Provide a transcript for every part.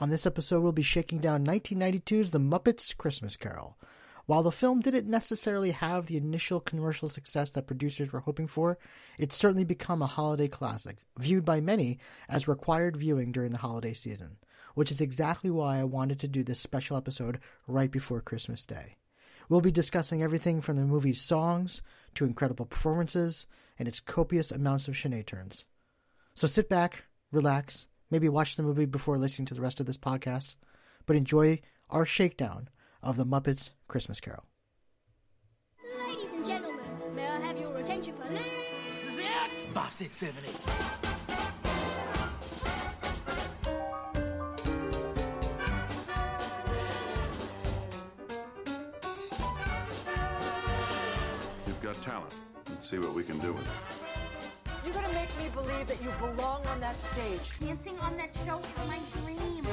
On this episode, we'll be shaking down 1992's The Muppets Christmas Carol. While the film didn't necessarily have the initial commercial success that producers were hoping for, it's certainly become a holiday classic, viewed by many as required viewing during the holiday season, which is exactly why I wanted to do this special episode right before Christmas Day. We'll be discussing everything from the movie's songs to incredible performances and its copious amounts of chaîné turns. So sit back, relax, maybe watch the movie before listening to the rest of this podcast, but enjoy our shakedown of The Muppets Christmas Carol. Ladies and gentlemen, may I have your attention, please? This is it! Five, six, seven, eight. You've got talent. Let's see what we can do with it. You're gonna make me believe that you belong on that stage. Dancing on that show is my dream.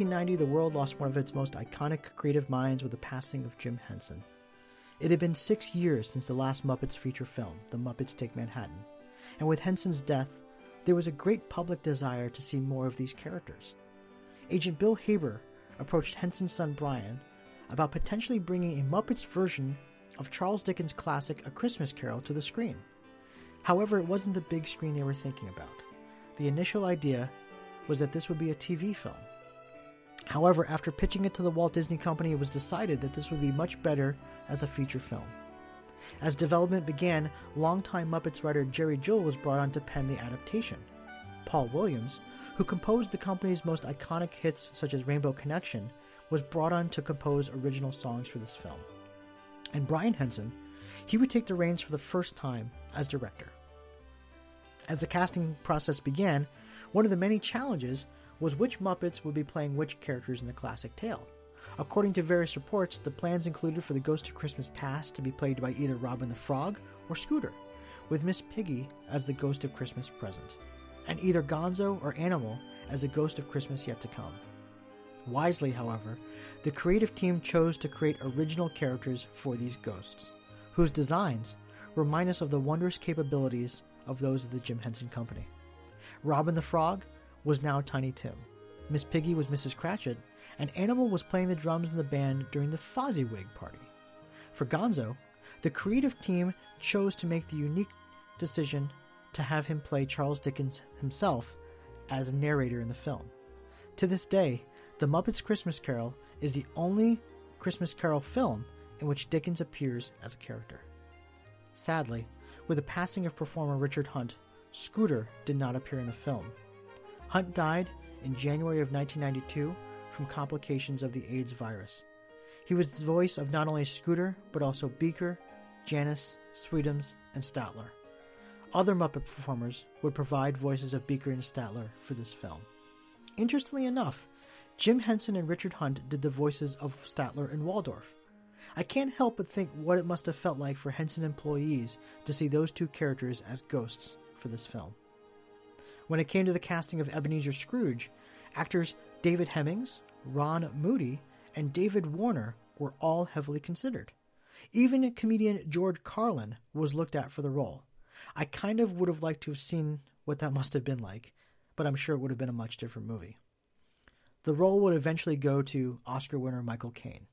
1990, the world lost one of its most iconic creative minds with the passing of Jim Henson. It had been six years since the last Muppets feature film, The Muppets Take Manhattan, and with Henson's death, there was a great public desire to see more of these characters. Agent Bill Haber approached Henson's son Brian about potentially bringing a Muppets version of Charles Dickens' classic A Christmas Carol to the screen. However, it wasn't the big screen they were thinking about. The initial idea was that this would be a TV film. However, after pitching it to the Walt Disney Company, it was decided that this would be much better as a feature film. As development began, longtime Muppets writer Jerry Juhl was brought on to pen the adaptation. Paul Williams, who composed the company's most iconic hits such as Rainbow Connection, was brought on to compose original songs for this film. And Brian Henson, he would take the reins for the first time as director. As the casting process began, one of the many challenges was which Muppets would be playing which characters in the classic tale. According to various reports, the plans included for the Ghost of Christmas Past to be played by either Robin the Frog or Scooter, with Miss Piggy as the Ghost of Christmas Present, and either Gonzo or Animal as the Ghost of Christmas Yet to Come. Wisely, however, the creative team chose to create original characters for these ghosts, whose designs remind us of the wondrous capabilities of those of the Jim Henson Company. Robin the Frog was now Tiny Tim. Miss Piggy was Mrs. Cratchit, and Animal was playing the drums in the band during the Fozziwig party. For Gonzo, the creative team chose to make the unique decision to have him play Charles Dickens himself as a narrator in the film. To this day, The Muppets Christmas Carol is the only Christmas Carol film in which Dickens appears as a character. Sadly, with the passing of performer Richard Hunt, Scooter did not appear in the film. Hunt died in January of 1992 from complications of the AIDS virus. He was the voice of not only Scooter, but also Beaker, Janice, Sweetums, and Statler. Other Muppet performers would provide voices of Beaker and Statler for this film. Interestingly enough, Jim Henson and Richard Hunt did the voices of Statler and Waldorf. I can't help but think what it must have felt like for Henson employees to see those two characters as ghosts for this film. When it came to the casting of Ebenezer Scrooge, actors David Hemmings, Ron Moody, and David Warner were all heavily considered. Even comedian George Carlin was looked at for the role. I kind of would have liked to have seen what that must have been like, but I'm sure it would have been a much different movie. The role would eventually go to Oscar winner Michael Caine.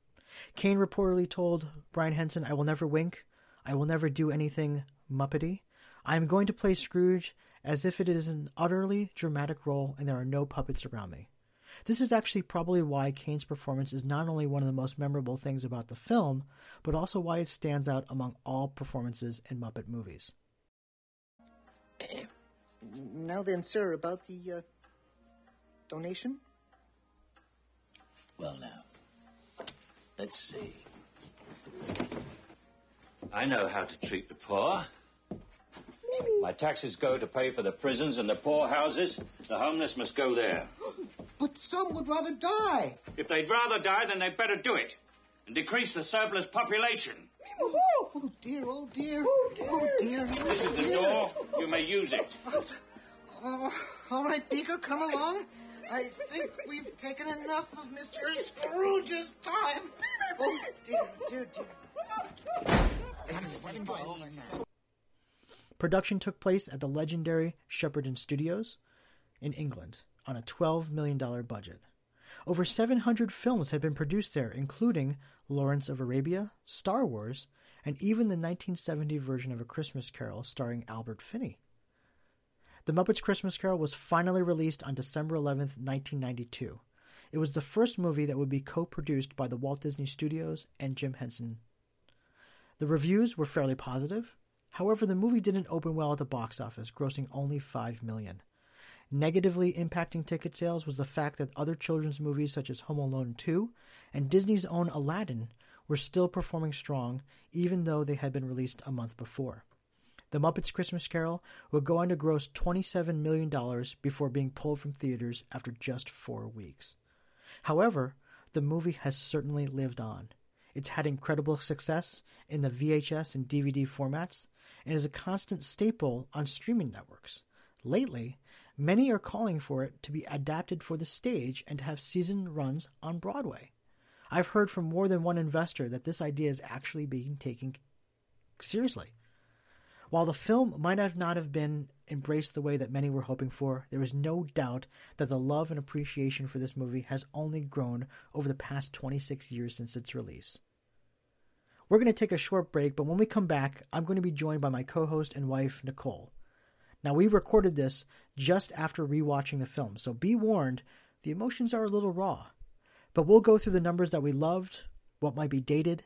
Caine reportedly told Brian Henson, I will never wink. I will never do anything Muppety. I am going to play Scrooge as if it is an utterly dramatic role and there are no puppets around me. This is actually probably why Caine's performance is not only one of the most memorable things about the film, but also why it stands out among all performances in Muppet movies. Now then, sir, about the uh, donation? Well, now, let's see. I know how to treat the poor. My taxes go to pay for the prisons and the poorhouses. The homeless must go there. But some would rather die. If they'd rather die, then they'd better do it and decrease the surplus population. Oh dear, oh dear, oh dear. This is the door. You may use it. Uh, all right, Beaker, come along. I think we've taken enough of Mr. Scrooge's time. Oh dear, dear, dear. Production took place at the legendary Shepperton Studios in England on a $12 million budget. Over 700 films had been produced there, including Lawrence of Arabia, Star Wars, and even the 1970 version of A Christmas Carol starring Albert Finney. The Muppets Christmas Carol was finally released on December 11, 1992. It was the first movie that would be co produced by the Walt Disney Studios and Jim Henson. The reviews were fairly positive. However, the movie didn't open well at the box office, grossing only 5 million. Negatively impacting ticket sales was the fact that other children's movies such as Home Alone 2 and Disney's own Aladdin were still performing strong, even though they had been released a month before. The Muppets Christmas Carol would go on to gross $27 million before being pulled from theaters after just four weeks. However, the movie has certainly lived on. It's had incredible success in the VHS and DVD formats and is a constant staple on streaming networks. Lately, many are calling for it to be adapted for the stage and to have season runs on Broadway. I've heard from more than one investor that this idea is actually being taken seriously. While the film might have not have been embraced the way that many were hoping for, there is no doubt that the love and appreciation for this movie has only grown over the past 26 years since its release. We're going to take a short break, but when we come back, I'm going to be joined by my co host and wife, Nicole. Now, we recorded this just after rewatching the film, so be warned, the emotions are a little raw. But we'll go through the numbers that we loved, what might be dated,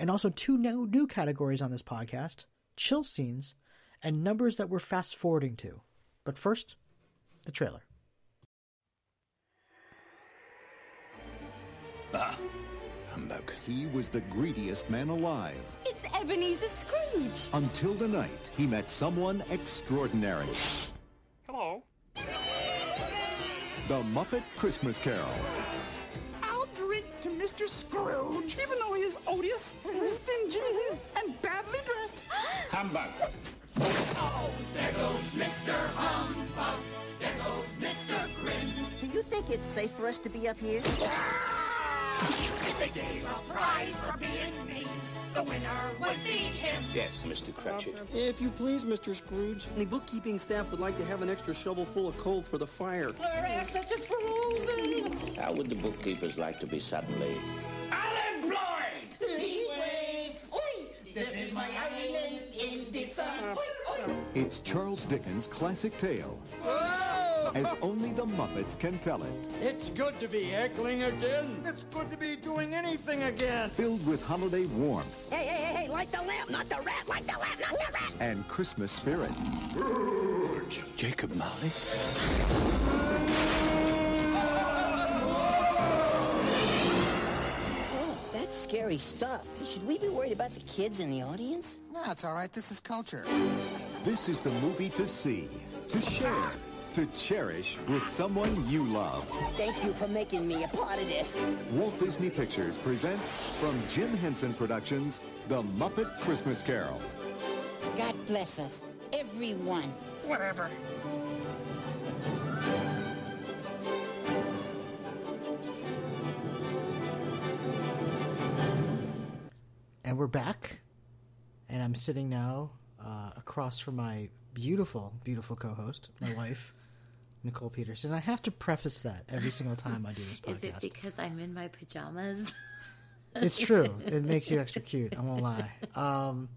and also two new, categories on this podcast chill scenes and numbers that we're fast forwarding to. But first, the trailer. Ah, humbug. He was the greediest man alive It's Ebenezer Scrooge. until the night he met someone extraordinary. Hello. The Muppet Christmas Carol. I'll drink to Mr. Scrooge, even though he is odious, stingy, and badly dressed. Humbug. Oh, there goes Mr. Humbug. There goes Mr. Grin. Do you think it's safe for us to be up here? Yes, Mr. Cratchit. If you please, Mr. Scrooge, the bookkeeping staff would like to have an extra shovel full of coal for the fire. How would the bookkeepers like to be suddenly? Unemployed? Heatwave! Oi! This is my island in the sun. It's Charles Dickens' classic tale. As only the Muppets can tell it. It's good to be heckling again. It's good to be doing anything again. Filled with holiday warmth Hey, hey, hey, hey, like the lamp, not the rat, like the lamp, not the rat! and Christmas spirit. Jacob Marley? Oh, that's scary stuff. Should we be worried about the kids in the audience? No, it's all right. This is culture. This is the movie to see, to share, to cherish with someone you love. Thank you for making me a part of this. Walt Disney Pictures presents from Jim Henson Productions, The Muppet Christmas Carol. God bless us, everyone. Whatever. And we're back. And I'm sitting now uh, across from my beautiful, beautiful co host, my wife, Nicole Peterson. I have to preface that every single time I do this podcast. Is it because I'm in my pajamas? It's true. It makes you extra cute. I won't lie. Um,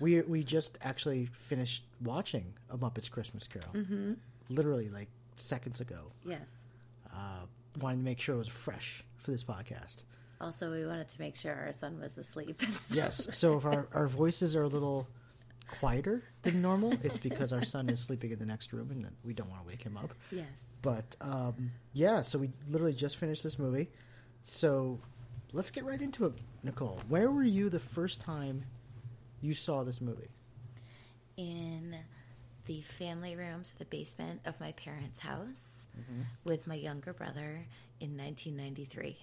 we we just actually finished watching A Muppet's Christmas Carol. Mm-hmm. Literally like seconds ago. Yes. Uh, wanted to make sure it was fresh for this podcast. Also, we wanted to make sure our son was asleep. Yes. So if our, our voices are a little quieter than normal, it's because our son is sleeping in the next room and we don't want to wake him up. Yes. But um, yeah, so we literally just finished this movie. So let's get right into it, Nicole. Where were you the first time you saw this movie? in the family room to the basement of my parents' house Mhm. with my younger brother in 1993.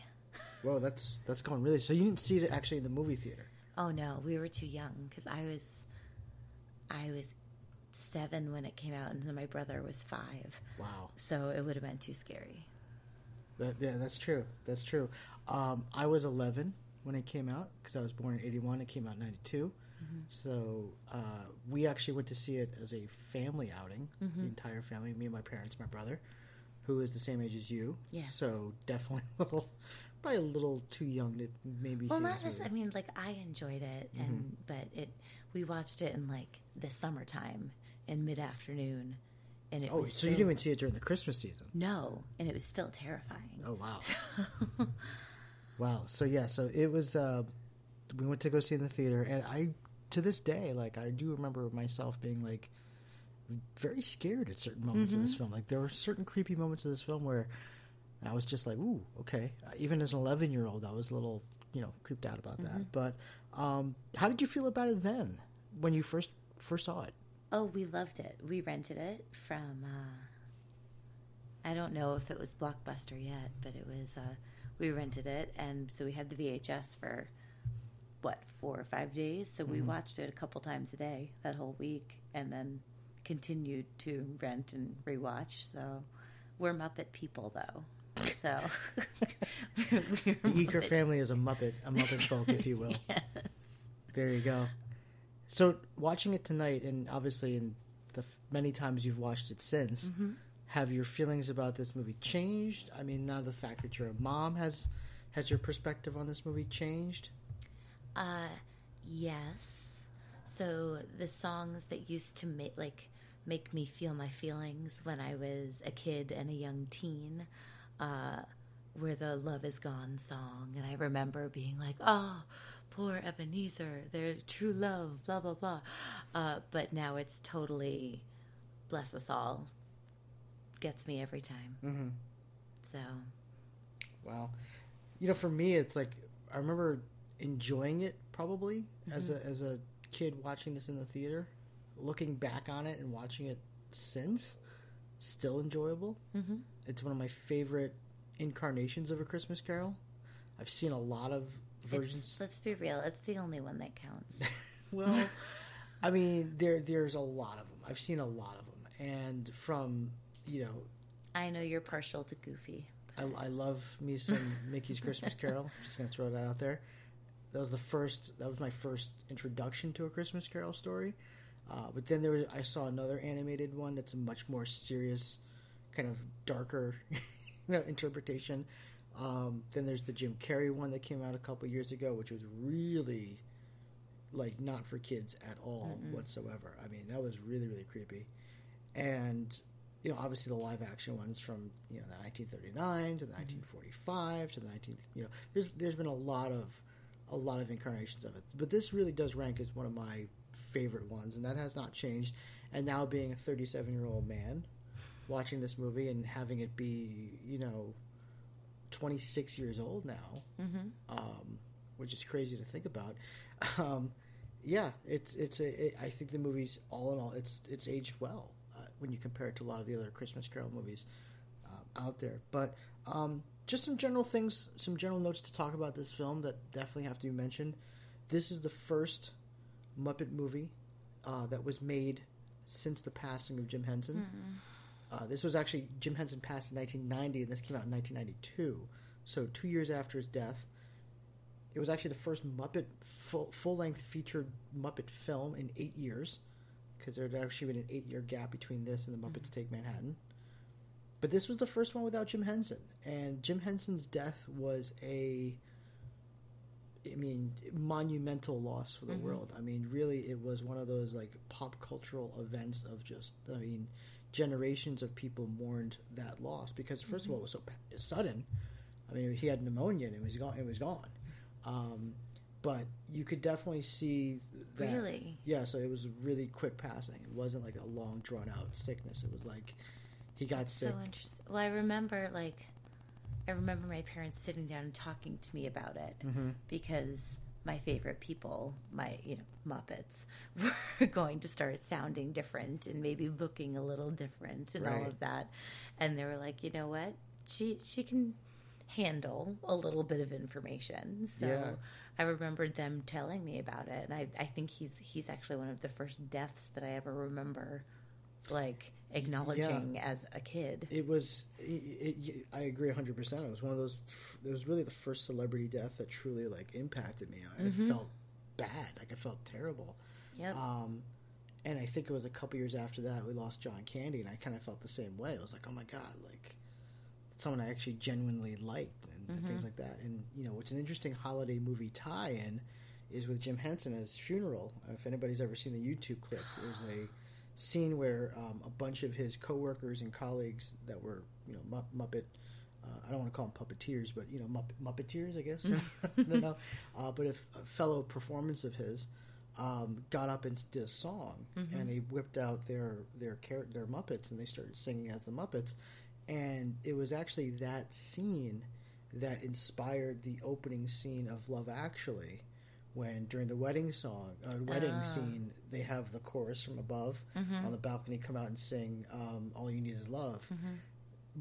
Whoa, that's that's going really. So you didn't see it actually in the movie theater. Oh no, we were too young because I was, I was seven when it came out, and my brother was five. Wow. So it would have been too scary. That, yeah, that's true. That's true. Um, I was 11 when it came out because I was born in 81. It came out in 92. Mhm. So uh, we actually went to see it as a family outing, Mhm. the entire family, me and my parents, my brother, who is the same age as you. Yes. So definitely a little, probably a little too young to maybe Well, see not movie. I mean, like I enjoyed it, and but it we watched it in like the summertime in mid afternoon, and it oh, so you didn't even see it during the Christmas season? no, and it was still terrifying. Oh wow. wow. So yeah, so it was. Uh, we went to go see in the theater, and I, to this day, like I do remember myself being like very scared at certain moments in this film. Like there were certain creepy moments in this film where I was just like, "Ooh, okay." Uh, Even as an eleven-year-old, I was a little, you know, creeped out about that. Mhm. But um, how did you feel about it then, when you first first saw it? Oh, we loved it. We rented it from. Uh, I don't know if it was Blockbuster yet, but it was. Uh, we rented it, and so we had the VHS for what four or five days. So we Mhm. watched it a couple times a day that whole week, and then continued to rent and rewatch. So we're Muppet people, though. So The Eager family is a Muppet, a Muppet folk, if you will. Yes. There you go. So watching it tonight, and obviously in the many times you've watched it since, Mhm. have your feelings about this movie changed? I mean, now the fact that you're a mom has has your perspective on this movie changed? Uh, yes. So the songs that used to make like make me feel my feelings when I was a kid and a young teen, uh, were the "Love Is Gone" song, and I remember being like, "Oh, poor Ebenezer, their true love, blah blah blah." Uh, but now it's totally "Bless Us All." Gets me every time. Mm-hmm. So Wow. You know, for me, it's like I remember enjoying it probably as a as a kid watching this in the theater. Looking back on it and watching it since, still enjoyable. Mhm. It's one of my favorite incarnations of a Christmas Carol. I've seen a lot of versions. It's- let's be real; it's the only one that counts. Well, I mean, there there's a lot of them. I've seen a lot of them, and from you know, I know you're partial to Goofy. I, I love me some Mickey's Christmas Carol. I'm just gonna throw that out there. That was the first. That was my first introduction to a Christmas Carol story. Uh, but then there was I saw another animated one that's a much more serious, kind of darker, you know, interpretation. Um, then there's the Jim Carrey one that came out a couple years ago, which was really like not for kids at all Mm-mm. whatsoever. I mean, that was really really creepy. And you know, obviously the live action ones from you know the 1939 to the 1945 to the 19 you know there's there's been a lot of a lot of incarnations of it, but this really does rank as one of my favorite ones, and that has not changed. And now being a 37 year old man, watching this movie and having it be you know 26 years old now, Mhm. um, which is crazy to think about. Um, yeah, it's it's a. It, I think the movie's all in all, it's it's aged well uh, when you compare it to a lot of the other Christmas Carol movies uh, out there. But um, just some general things, some general notes to talk about this film that definitely have to be mentioned. This is the first Muppet movie uh, that was made since the passing of Jim Henson. Uh, this was actually Jim Henson passed in 1990, and this came out in 1992. So two years after his death, it was actually the first Muppet full full length featured Muppet film in eight years, because there had actually been an eight year gap between this and the Muppets Take Manhattan. But this was the first one without Jim Henson, and Jim Henson's death was a, I mean, monumental loss for the Mhm. world. I mean, really, it was one of those like pop cultural events of just, I mean, generations of people mourned that loss because 1st of all, it was so sudden. I mean, he had pneumonia and it was gone. It was gone. Um, but you could definitely see that. Really? Yeah. So it was really quick passing. It wasn't like a long drawn out sickness. It was like he got sick. So interesting. Well, I remember like I remember my parents sitting down and talking to me about it Mhm. because my favorite people, my you know Muppets, were going to start sounding different and maybe looking a little different and all of that. And they were like, you know what, she she can handle a little bit of information. So Yeah. I remembered them telling me about it, and I I think he's he's actually one of the first deaths that I ever remember, like acknowledging as a kid. It was. It, it, I agree hundred percent. It was one of those. It was really the first celebrity death that truly like impacted me. I Mhm. felt bad. Like I felt terrible. Yeah. Um, and I think it was a couple years after that we lost John Candy, and I kind of felt the same way. I was like, oh my god, like someone I actually genuinely liked, and, and things like that. And you know, what's an interesting holiday movie tie-in is with Jim Henson as funeral. If anybody's ever seen the YouTube clip, there's a scene where um, a bunch of his coworkers and colleagues that were, you know, Mupp- Muppet. Uh, I don't want to call them puppeteers, but you know, Mupp- Muppeteers, I guess. I don't know. Uh, but if a fellow performance of his um, got up and did a song, Mhm. and they whipped out their their char- their Muppets, and they started singing as the Muppets, and it was actually that scene that inspired the opening scene of Love Actually, when during the wedding song, uh, wedding Ah. scene, they have the chorus from above Mhm. on the balcony come out and sing um, "All You Need Is Love." Mhm.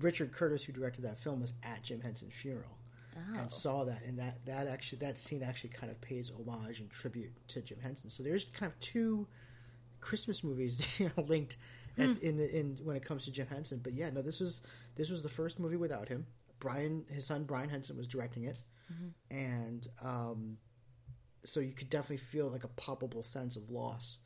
Richard Curtis, who directed that film, was at Jim Henson's funeral Oh. and saw that, and that that actually that scene actually kind of pays homage and tribute to Jim Henson. So there's kind of two Christmas movies, you know, linked at, Hmm. in in when it comes to Jim Henson. But yeah, no, this was this was the first movie without him. Brian, his son Brian Henson, was directing it, Mhm. and um, so you could definitely feel like a palpable sense of loss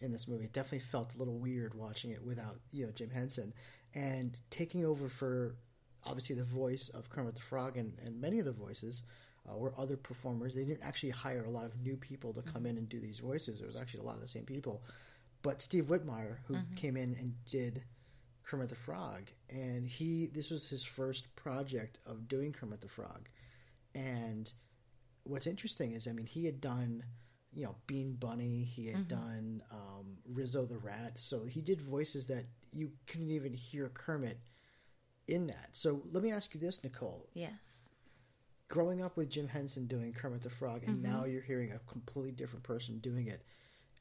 in this movie. It definitely felt a little weird watching it without you know Jim Henson and taking over for obviously the voice of Kermit the Frog and, and many of the voices uh, were other performers. They didn't actually hire a lot of new people to come in and do these voices. It was actually a lot of the same people. But Steve Whitmire, who Mhm. came in and did Kermit the Frog, and he this was his first project of doing Kermit the Frog. And what's interesting is, I mean, he had done, you know, Bean Bunny, he had Mhm. done um, Rizzo the Rat, so he did voices that you couldn't even hear Kermit in that. So let me ask you this, Nicole. Yes. Growing up with Jim Henson doing Kermit the Frog, and Mhm. now you're hearing a completely different person doing it.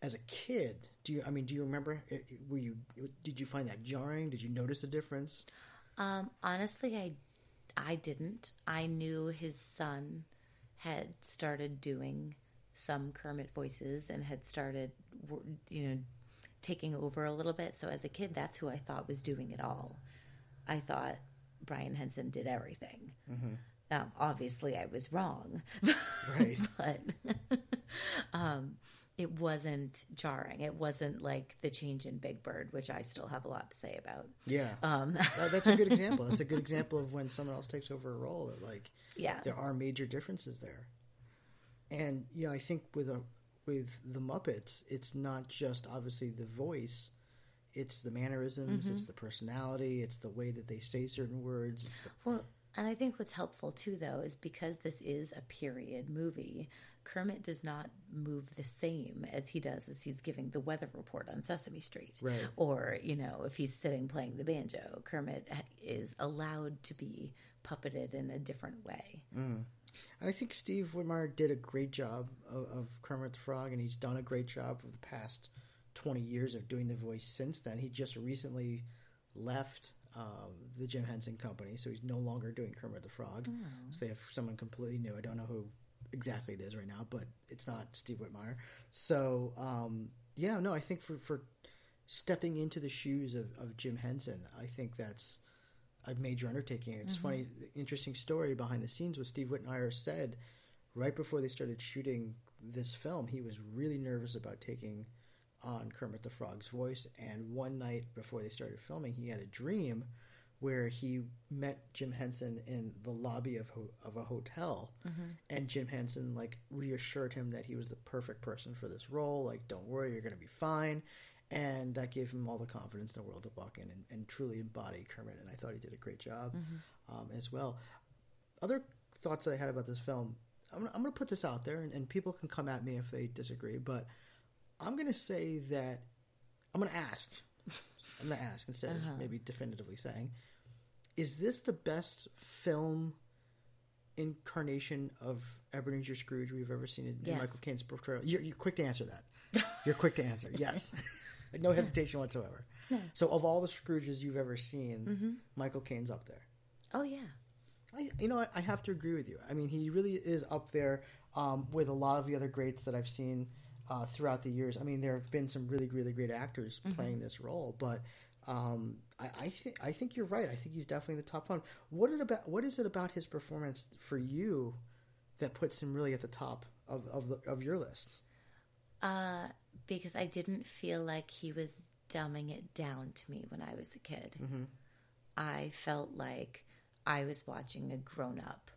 As a kid, do you? I mean, do you remember? uh, Were you? Did you find that jarring? Did you notice a difference? Um, honestly, I I didn't. I knew his son had started doing some Kermit voices and had started, you know, taking over a little bit. So as a kid, that's who I thought was doing it all. I thought Brian Henson did everything. Mhm. Um, obviously, I was wrong. Right. but um, it wasn't jarring. It wasn't like the change in Big Bird, which I still have a lot to say about. Yeah, Um, That- that's a good example. That's a good example of when someone else takes over a role. That like, Yeah. there are major differences there. And you know, I think with a with the Muppets, it's not just obviously the voice; it's the mannerisms, Mhm. it's the personality, it's the way that they say certain words. The, Well, and I think what's helpful too, though, is because this is a period movie, Kermit does not move the same as he does as he's giving the weather report on Sesame Street. Right. Or, you know, if he's sitting playing the banjo, Kermit is allowed to be puppeted in a different way. Mm. I think Steve Whitmire did a great job of, of Kermit the Frog, and he's done a great job for the past 20 years of doing the voice since then. He just recently left um, the Jim Henson Company, so he's no longer doing Kermit the Frog. Oh. So they have someone completely new. I don't know who exactly it is right now, but it's not Steve Whitmire. So, um, yeah, no, I think for, for stepping into the shoes of, of Jim Henson, I think that's a major undertaking. It's Mhm. funny, interesting story behind the scenes what Steve Whitmire said right before they started shooting this film. He was really nervous about taking on Kermit the Frog's voice, and one night before they started filming, he had a dream where he met Jim Henson in the lobby of ho- of a hotel, Mhm. and Jim Henson like reassured him that he was the perfect person for this role. Like, don't worry, you're going to be fine. And that gave him all the confidence in the world to walk in and, and truly embody Kermit. And I thought he did a great job Mhm. um, as well. Other thoughts that I had about this film, I'm, I'm going to put this out there, and, and people can come at me if they disagree, but I'm going to say that I'm going to ask. I'm going to ask instead Uh-huh. of maybe definitively saying, is this the best film incarnation of Ebenezer Scrooge we've ever seen in, in Yes. Michael Caine's portrayal? You're, you're quick to answer that. You're quick to answer. Yes, like no hesitation whatsoever. No. So, of all the Scrooges you've ever seen, Mhm. Michael Caine's up there. Oh yeah. I, you know, what? I have to agree with you. I mean, he really is up there um, with a lot of the other greats that I've seen uh, throughout the years. I mean, there have been some really, really great actors Mhm. playing this role, but um, I, I think I think you're right. I think he's definitely the top one. What it about? What is it about his performance for you that puts him really at the top of of, the, of your lists? Uh, because I didn't feel like he was dumbing it down to me when I was a kid. Mhm. I felt like I was watching a grown up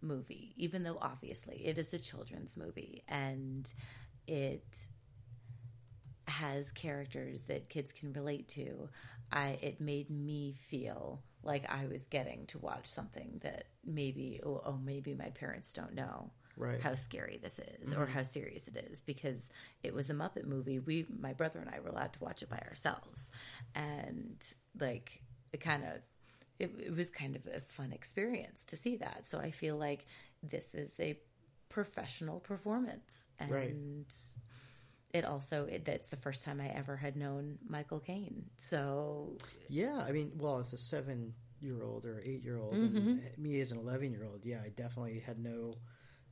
movie, even though obviously it is a children's movie and it has characters that kids can relate to. I it made me feel like I was getting to watch something that maybe oh, oh maybe my parents don't know Right. how scary this is or Mhm. how serious it is because it was a Muppet movie. We my brother and I were allowed to watch it by ourselves, and like it kind of it, it was kind of a fun experience to see that. So I feel like this is a professional performance, and Right. it also it, that's the first time I ever had known Michael Caine. So Yeah, I mean, well, as a seven year old or eight year old, Mhm. and me as an 11 year old, yeah, I definitely had no,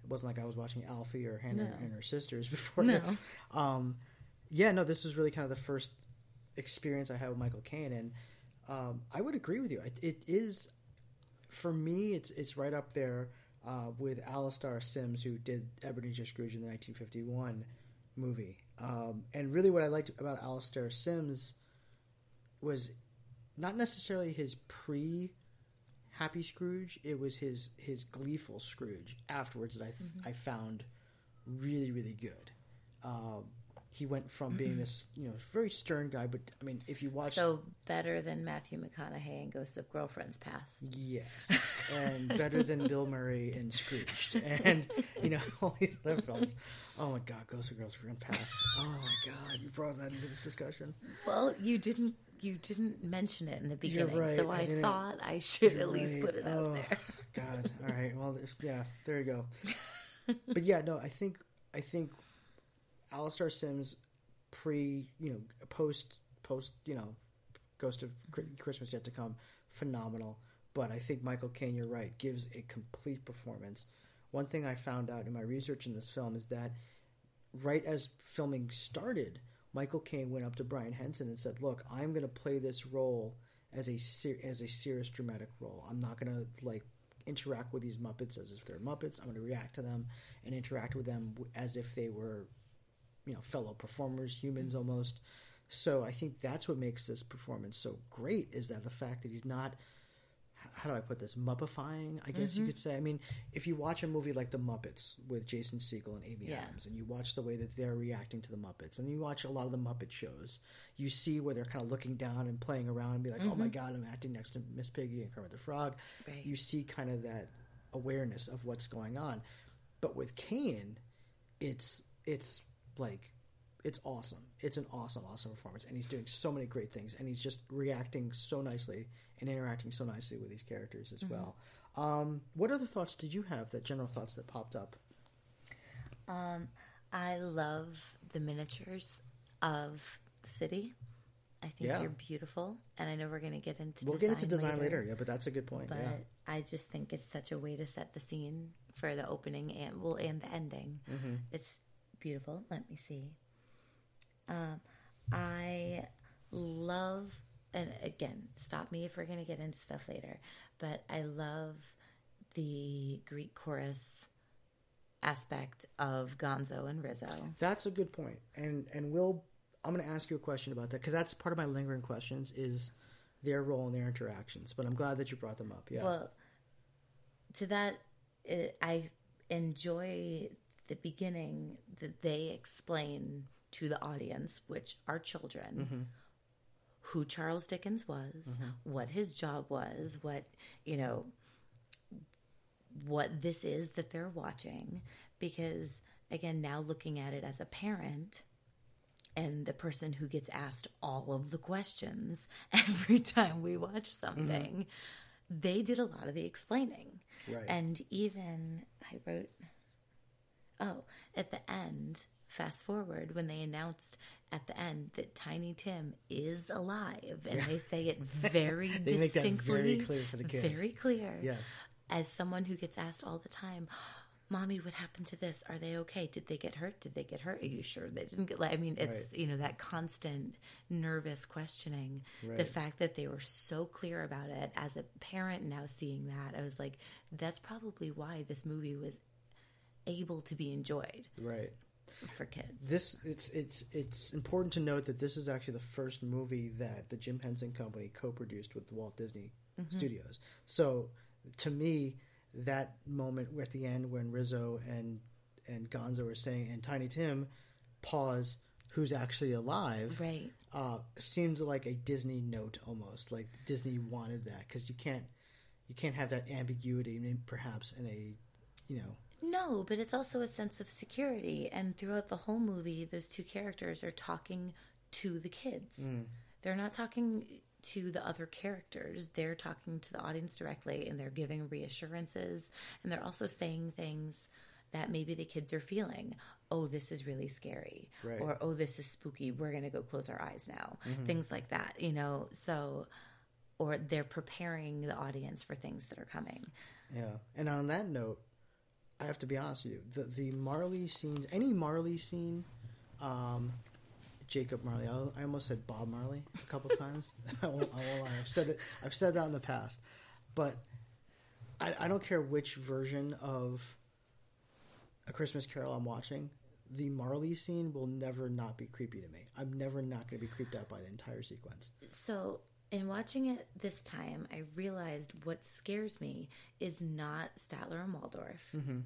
it wasn't like I was watching Alfie or Hannah No. and her sisters before No. this. Um, yeah, no, this was really kind of the first experience I had with Michael Caine, and um, I would agree with you. It, it is, for me, it's it's right up there uh, with Alastair Sims, who did Ebenezer Scrooge in the 1951 movie. Um, and really, what I liked about Alastair Sims was not necessarily his pre Happy Scrooge. It was his his gleeful Scrooge afterwards that I Mhm. I found really really good. Um, he went from being this you know very stern guy, but I mean if you watch so better than Matthew McConaughey in Ghosts of Girlfriends Past. Yes, and better than Bill Murray in Scrooged, and you know all these other films. Oh my God, Ghost of Girlfriends Past. Oh my God, you brought that into this discussion. Well, you didn't you didn't mention it in the beginning, right, so I I, thought I should at least right. put it out Oh, there. God, all right. Well, if, yeah, there you go. But yeah, no, I think I think Alastair Sims pre, you know, post post, you know, Ghost of Christmas Yet to Come, phenomenal. But I think Michael Caine, you're right, gives a complete performance. One thing I found out in my research in this film is that right as filming started, Michael Caine went up to Brian Henson and said, "Look, I'm going to play this role as a ser- as a serious dramatic role. I'm not going to like interact with these Muppets as if they're Muppets. I'm going to react to them and interact with them as if they were, you know, fellow performers, humans almost." So I think that's what makes this performance so great is that the fact that he's not how do I put this muppifying? I guess you Mhm. could say. I mean, if you watch a movie like The Muppets with Jason Segel and Amy Yeah. Adams, and you watch the way that they're reacting to the Muppets, and you watch a lot of the Muppet shows, you see where they're kind of looking down and playing around and be like, "Oh my Mhm. God, I'm acting next to Miss Piggy and Kermit the Frog." Right. You see kind of that awareness of what's going on, but with Caine, it's it's like it's awesome. It's an awesome, awesome performance, and he's doing so many great things, and he's just reacting so nicely and interacting so nicely with these characters as Mhm. well. Um, what other thoughts did you have? That general thoughts that popped up? Um, I love the miniatures of the city. I think Yeah. you're beautiful, and I know we're going to get into We'll design get into design later. yeah, but that's a good point. But yeah. I just think it's such a way to set the scene for the opening and well and the ending. Mhm. It's beautiful. Let me see. Um, I love, and again, stop me if we're going to get into stuff later. But I love the Greek chorus aspect of Gonzo and Rizzo. That's a good point, and and we'll. I'm going to ask you a question about that because that's part of my lingering questions is their role and their interactions. But I'm glad that you brought them up. Yeah. Well, to that, it, I enjoy the beginning that they explain to the audience, which are children, Mhm. Who Charles Dickens was, Mhm. what his job was, what, you know, what this is that they're watching. Because, again, now looking at it as a parent, and the person who gets asked all of the questions every time we watch something they did a lot of the explaining. Right. And even I wrote Oh, at the end, fast forward when they announced at the end that Tiny Tim is alive and Yeah. they say it very They make that distinctly very clear for the kids. Very clear. Yes. As someone who gets asked all the time, Mommy, what happened to this? Are they okay? Did they get hurt? Did they get hurt? Are you sure they didn't get? I mean, it's Right. you know that constant nervous questioning. The fact that they were so clear about it as a parent now seeing that, I was like, that's probably why this movie was able to be enjoyed Right. For kids. This it's it's it's important to note that this is actually the first movie that the Jim Henson Company co-produced with the Walt Disney Mhm. Studios. So to me, that moment at the end when Rizzo and and Gonzo were saying and Tiny Tim pause who's actually alive right uh, seems like a Disney note almost like Disney wanted that because you can't you can't have that ambiguity perhaps in a you know No, but it's also a sense of security. And throughout the whole movie, those two characters are talking to the kids. Mm. They're not talking to the other characters. They're talking to the audience directly and they're giving reassurances. And they're also saying things that maybe the kids are feeling. Oh, this is really scary. Right. Or, oh, this is spooky. We're going to go close our eyes now. Mhm. Things like that, you know? So, or they're preparing the audience for things that are coming. Yeah, and on that note, I have to be honest with you. The the Marley scenes, any Marley scene, um, Jacob Marley. I, I almost said Bob Marley a couple times. I won't, I won't lie. I've said it. I've said that in the past, but I, I don't care which version of A Christmas Carol I'm watching. The Marley scene will never not be creepy to me. I'm never not going to be creeped out by the entire sequence. So, in watching it this time, I realized what scares me is not Statler and Waldorf, Mm-hmm.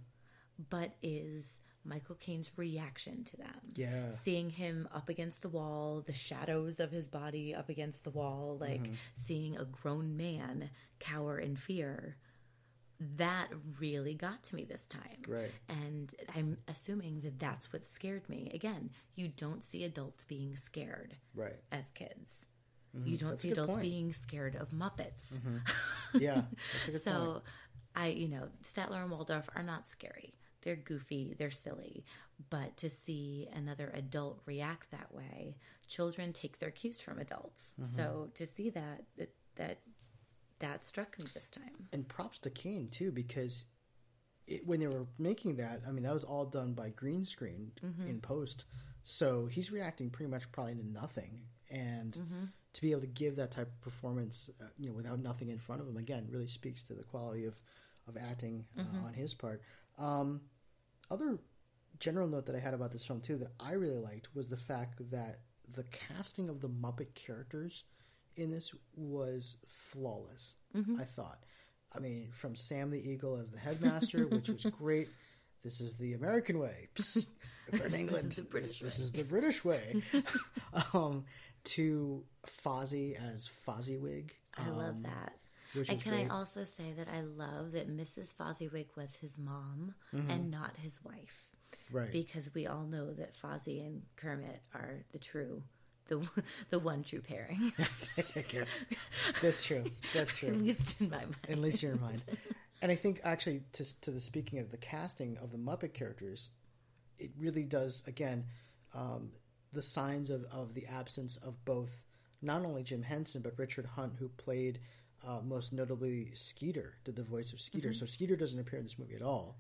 but is Michael Caine's reaction to them. Yeah. Seeing him up against the wall, the shadows of his body up against the wall, like Mhm. seeing a grown man cower in fear. That really got to me this time. Right. And I'm assuming that that's what scared me. Again, you don't see adults being scared Right. as kids. Mhm. You don't That's see adults point. being scared of Muppets. Mhm. Yeah, that's a good so, point. I, you know, Statler and Waldorf are not scary. They're goofy, they're silly. But to see another adult react that way, children take their cues from adults. Mhm. So to see that, that, that, that struck me this time. and props to Caine too because it, when they were making that, I mean that was all done by green screen Mhm. in post. So he's reacting pretty much probably to nothing, and Mhm. To be able to give that type of performance, uh, you know, without nothing in front of him, again, really speaks to the quality of of acting uh, Mhm. on his part. Um, other general note that I had about this film too that I really liked was the fact that the casting of the Muppet characters in this was flawless. Mhm. I thought. I mean, from Sam the Eagle as the headmaster, which was great. This is the American way. Psst, we're This is England. the British this way. is the British way. um, to Fozzie as Fozziwig. I love um, that. And can great. I also say that I love that Mrs. Fozziwig was his mom Mhm. and not his wife. Right. Because we all know that Fozzie and Kermit are the true, the the one true pairing. That's true. That's true. At least in my mind. At least in your mind. And I think actually, to to the speaking of the casting of the Muppet characters, it really does again um, the signs of of the absence of both not only Jim Henson but Richard Hunt, who played uh, most notably Skeeter, did the voice of Skeeter. Mhm. So Skeeter doesn't appear in this movie at all.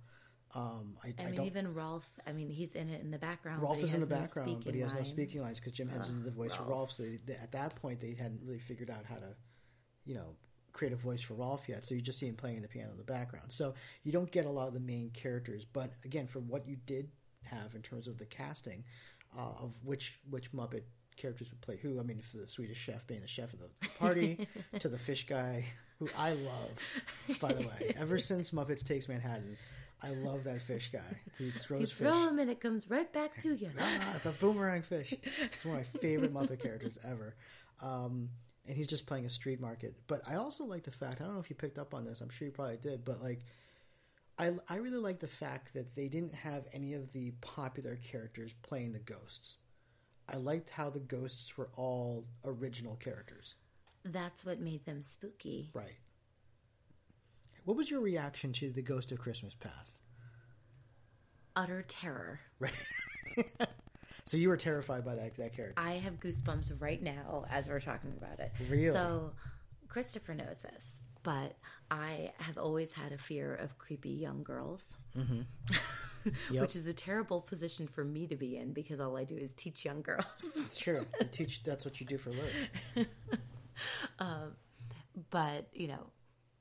Um, I, I, I mean, even Rolf. I mean, he's in it in the background. Rolf is in the no background, but he has no speaking lines because Jim Henson did the voice for Rolf. Rolf. So they, they, at that point, they hadn't really figured out how to, you know, create a voice for Rolf yet. So you just see him playing the piano in the background. So you don't get a lot of the main characters. But again, for what you did have in terms of the casting uh, of which which Muppet characters would play who, I mean, for the Swedish chef being the chef of the party, to the fish guy, who I love, by the way. Ever since Muppets Takes Manhattan. I love that fish guy. He throws You fish. throw him and it comes right back to you. Ah, the boomerang fish. It's one of my favorite Muppet characters ever. Um, and he's just playing a street market. But I also like the fact I don't know if you picked up on this. I'm sure you probably did. But like, I I really like the fact that they didn't have any of the popular characters playing the ghosts. I liked how the ghosts were all original characters. That's what made them spooky. Right. What was your reaction to the Ghost of Christmas Past? Utter terror. Right. so you were terrified by that that character. I have goosebumps right now as we're talking about it. Really? So Christopher knows this, but I have always had a fear of creepy young girls. Mm-hmm. Yep. Which is a terrible position for me to be in because all I do is teach young girls. It's true. You teach. That's what you do for a living. um, but you know,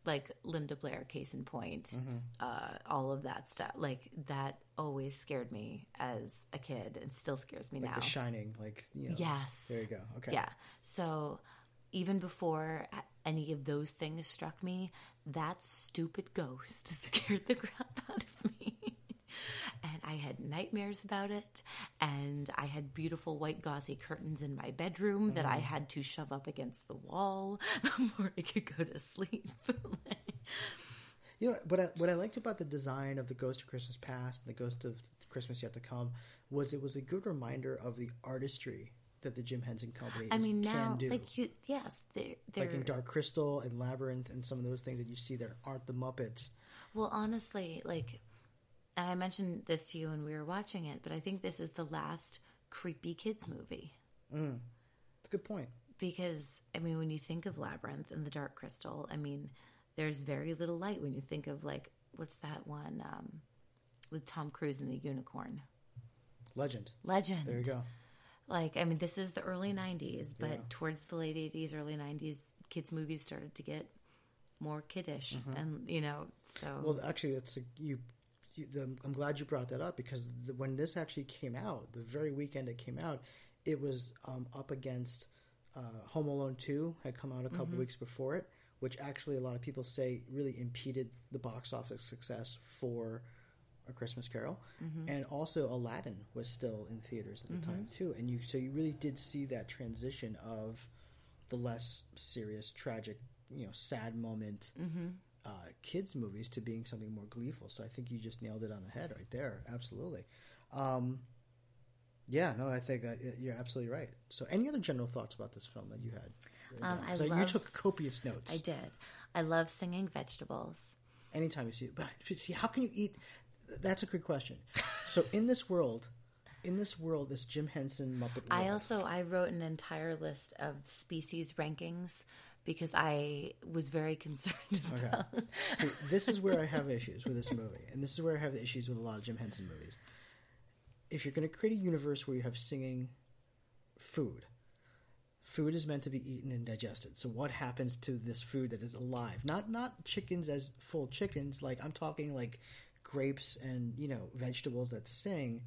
like Linda Blair, case in point, Mhm. uh, all of that stuff, like that always scared me as a kid, and still scares me Like now. The Shining. Like you know, Yes. There you go. Okay. Yeah. So even before any of those things struck me, that stupid ghost scared the crap out of me. And I had nightmares about it, and I had beautiful white gauzy curtains in my bedroom that I Mhm. had to shove up against the wall before I could go to sleep. You know what I, what I liked about the design of the Ghost of Christmas Past and the Ghost of Christmas Yet to Come was it was a good reminder of the artistry that the Jim Henson Company I mean, can now, do. like you, yes, they're, they're like in Dark Crystal and Labyrinth and some of those things that you see that aren't the Muppets. Well, honestly, like, and I mentioned this to you when we were watching it, but I think this is the last creepy kids movie Mm. It's a good point. because I mean, when you think of Labyrinth and the Dark Crystal, I mean, there's very little light when you think of like what's that one um, with Tom Cruise and the unicorn. Legend. Legend. There you go. Like, I mean, this is the early '90s, but Yeah. towards the late '80s, early '90s, kids movies started to get more kiddish, Mhm. and you know, so Well, actually, that's a, you. you the, I'm glad you brought that up because the, when this actually came out, the very weekend it came out, it was um, up against uh, Home Alone Two had come out a couple Mhm. weeks before it, which actually a lot of people say really impeded the box office success for A Christmas Carol, Mhm. and also Aladdin was still in theaters at the time Mhm. too, and you so you really did see that transition of the less serious, tragic, you know, sad moment Mhm. uh, kids movies to being something more gleeful. So I think you just nailed it on the head right there. Absolutely. Um, yeah, no, I think uh, you're absolutely right. So, any other general thoughts about this film that you had? Um, I So you took copious notes. I did. I love singing vegetables. Anytime you see it, but see, how can you eat? That's a good question. So, in this world, in this world, this Jim Henson Muppet. World, I also I wrote an entire list of species rankings because I was very concerned Okay. about. See, this is where I have issues with this movie, and this is where I have issues with a lot of Jim Henson movies. If you're going to create a universe where you have singing food, food is meant to be eaten and digested. So what happens to this food that is alive? Not not chickens as full chickens. Like I'm talking like grapes and you know vegetables that sing.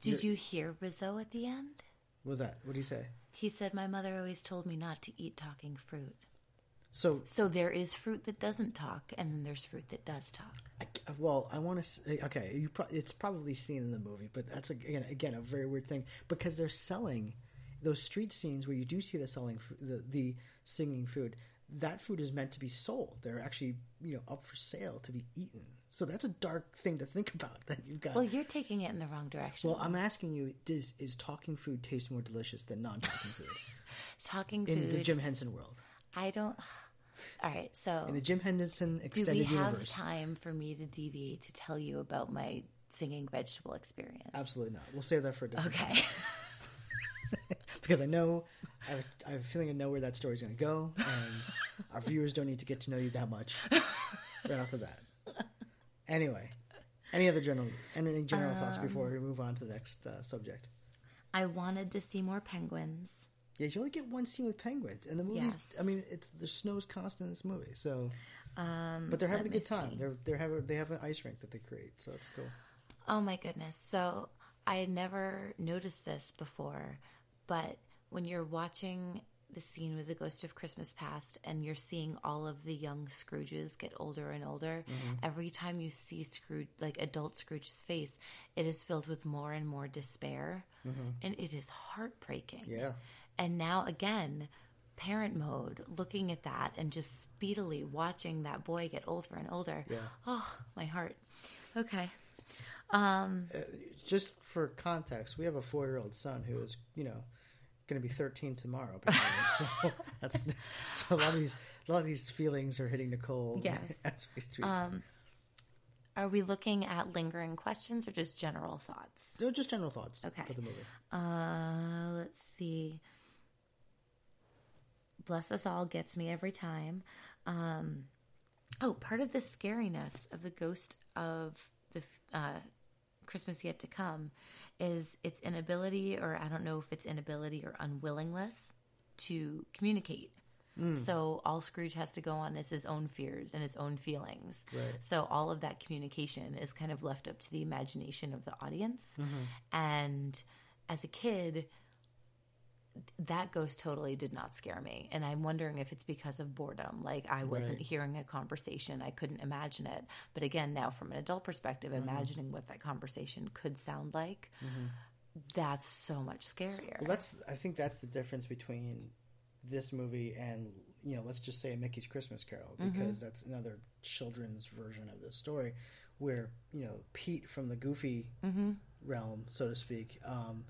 Did You're- you hear Rizzo at the end? What was that? What did he say? He said, "My mother always told me not to eat talking fruit." So So there is fruit that doesn't talk, and then there's fruit that does talk. Well, I want to say, eh, okay, you pro- it's probably seen in the movie, but that's again, again a very weird thing because they're selling those street scenes where you do see the selling the the singing food. That food is meant to be sold. They're actually you know up for sale to be eaten. So that's a dark thing to think about. That you've got. Well, you're taking it in the wrong direction. Well, I'm asking you: Does is talking food taste more delicious than non-talking food talking in food. In the Jim Henson world? I don't. All right, so In the Jim Henson extended universe, do we have universe, time for me to deviate to tell you about my singing vegetable experience? absolutely not. We'll save that for a different Okay. time. because I know I have, I have a feeling I know where that story's going to go, and our viewers don't need to get to know you that much right off the bat. Anyway, any other general any general thoughts before Um, we move on to the next uh, subject? I wanted to see more penguins. Yeah, you only get one scene with penguins, and the movie. Yes. I mean, it's the snow's constant in this movie, so. Um, but they're having a good time. see. They're they have a, they have an ice rink that they create, so it's cool. Oh my goodness. So I had never noticed this before, but when you're watching the scene with the Ghost of Christmas Past and you're seeing all of the young Scrooges get older and older, Mhm. every time you see Scrooge, like adult Scrooge's face, it is filled with more and more despair. Mhm. And it is heartbreaking. Yeah. And now again, parent mode, looking at that and just speedily watching that boy get older and older. Yeah. Oh, my heart. Okay. Um, Uh, just for context, we have a four year old son who is, you know, going to be 13 tomorrow. so that's so a lot of these a lot of these feelings are hitting Nicole. Yes. as we. Um, are we looking at lingering questions or just general thoughts? No, just general thoughts Okay. about the movie. Uh, let's see. Bless us all gets me every time. Um, oh, part of the scariness of the ghost of the uh, Christmas yet to come is its inability, or I don't know if it's inability or unwillingness to communicate. Mm. So all Scrooge has to go on is his own fears and his own feelings. Right. So all of that communication is kind of left up to the imagination of the audience. Mhm. And as a kid, that ghost totally did not scare me. And I'm wondering if it's because of boredom. Like I wasn't Right. hearing a conversation, I couldn't imagine it. But again, now from an adult perspective, Mhm. imagining what that conversation could sound like, Mhm. that's so much scarier. Well, that's I think that's the difference between this movie and you know let's just say Mickey's Christmas Carol Mhm. because that's another children's version of this story where you know Pete from the Goofy Mhm. realm, so to speak, um,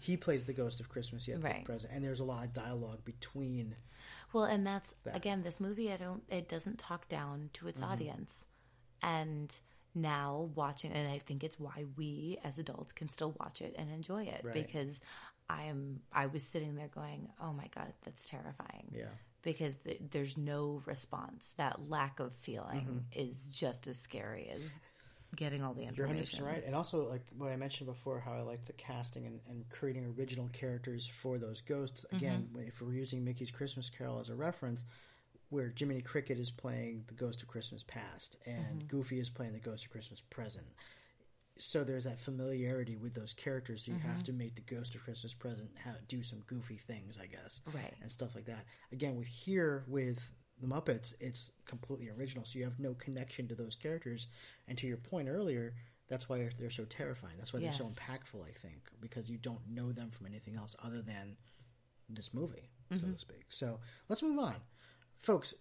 he plays the ghost of Christmas yet Right. present, and there's a lot of dialogue between. Well, and that's That. again this movie. I don't. It doesn't talk down to its Mhm. audience, and now watching, and I think it's why we as adults can still watch it and enjoy it Right. because I'm. I was sitting there going, "Oh my god, that's terrifying." Yeah. Because th- there's no response. That lack of feeling Mhm. is just as scary as getting all the information. You're 100% right, and also like what I mentioned before, how I like the casting and, and creating original characters for those ghosts. Again, Mhm. if we're using Mickey's Christmas Carol as a reference, where Jiminy Cricket is playing the Ghost of Christmas Past and Mhm. Goofy is playing the Ghost of Christmas Present. So there's that familiarity with those characters. So you have Mhm. to make the Ghost of Christmas Present have, do some goofy things, I guess, Right. and stuff like that. Again, with here with the Muppets, it's completely original, so you have no connection to those characters. And to your point earlier, that's why they're so terrifying. That's why they're so impactful. I think because you don't know them from anything else other than this movie, so Mhm. to speak. So let's move on, folks.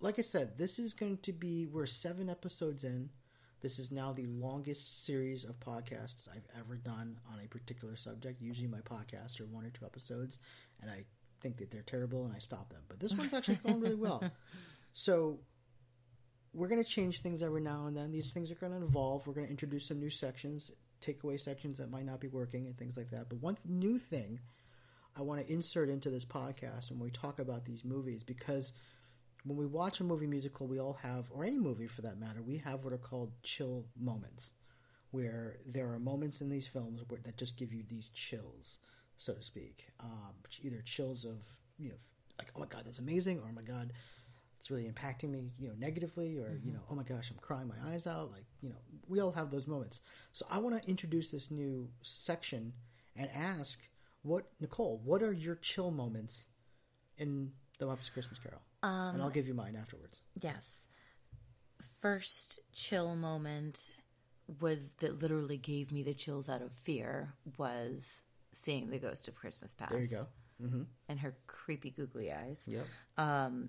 Like I said, this is going to be we're seven episodes in. This is now the longest series of podcasts I've ever done on a particular subject. Usually, my podcasts are one or two episodes, and I think that they're terrible and I stop them. But this one's actually going really well. So, we're going to change things every now and then. These things are going to evolve. We're going to introduce some new sections, take away sections that might not be working, and things like that. But one new thing I want to insert into this podcast when we talk about these movies, because when we watch a movie musical, we all have, or any movie for that matter, we have what are called chill moments, where there are moments in these films where, that just give you these chills, so to speak. Um, either chills of, you know, like, oh my God, that's amazing, or oh my God, it's really impacting me, you know, negatively, or, you Mhm. know, oh my gosh, I'm crying my eyes out. Like, you know, we all have those moments. So I want to introduce this new section and ask, what, Nicole, what are your chill moments in The Muppets Christmas Carol? Um, and I'll give you mine afterwards. Yes. First chill moment was that literally gave me the chills out of fear was seeing the ghost of Christmas Past. There you go. Mm-hmm. And her creepy googly eyes. Yep. Um,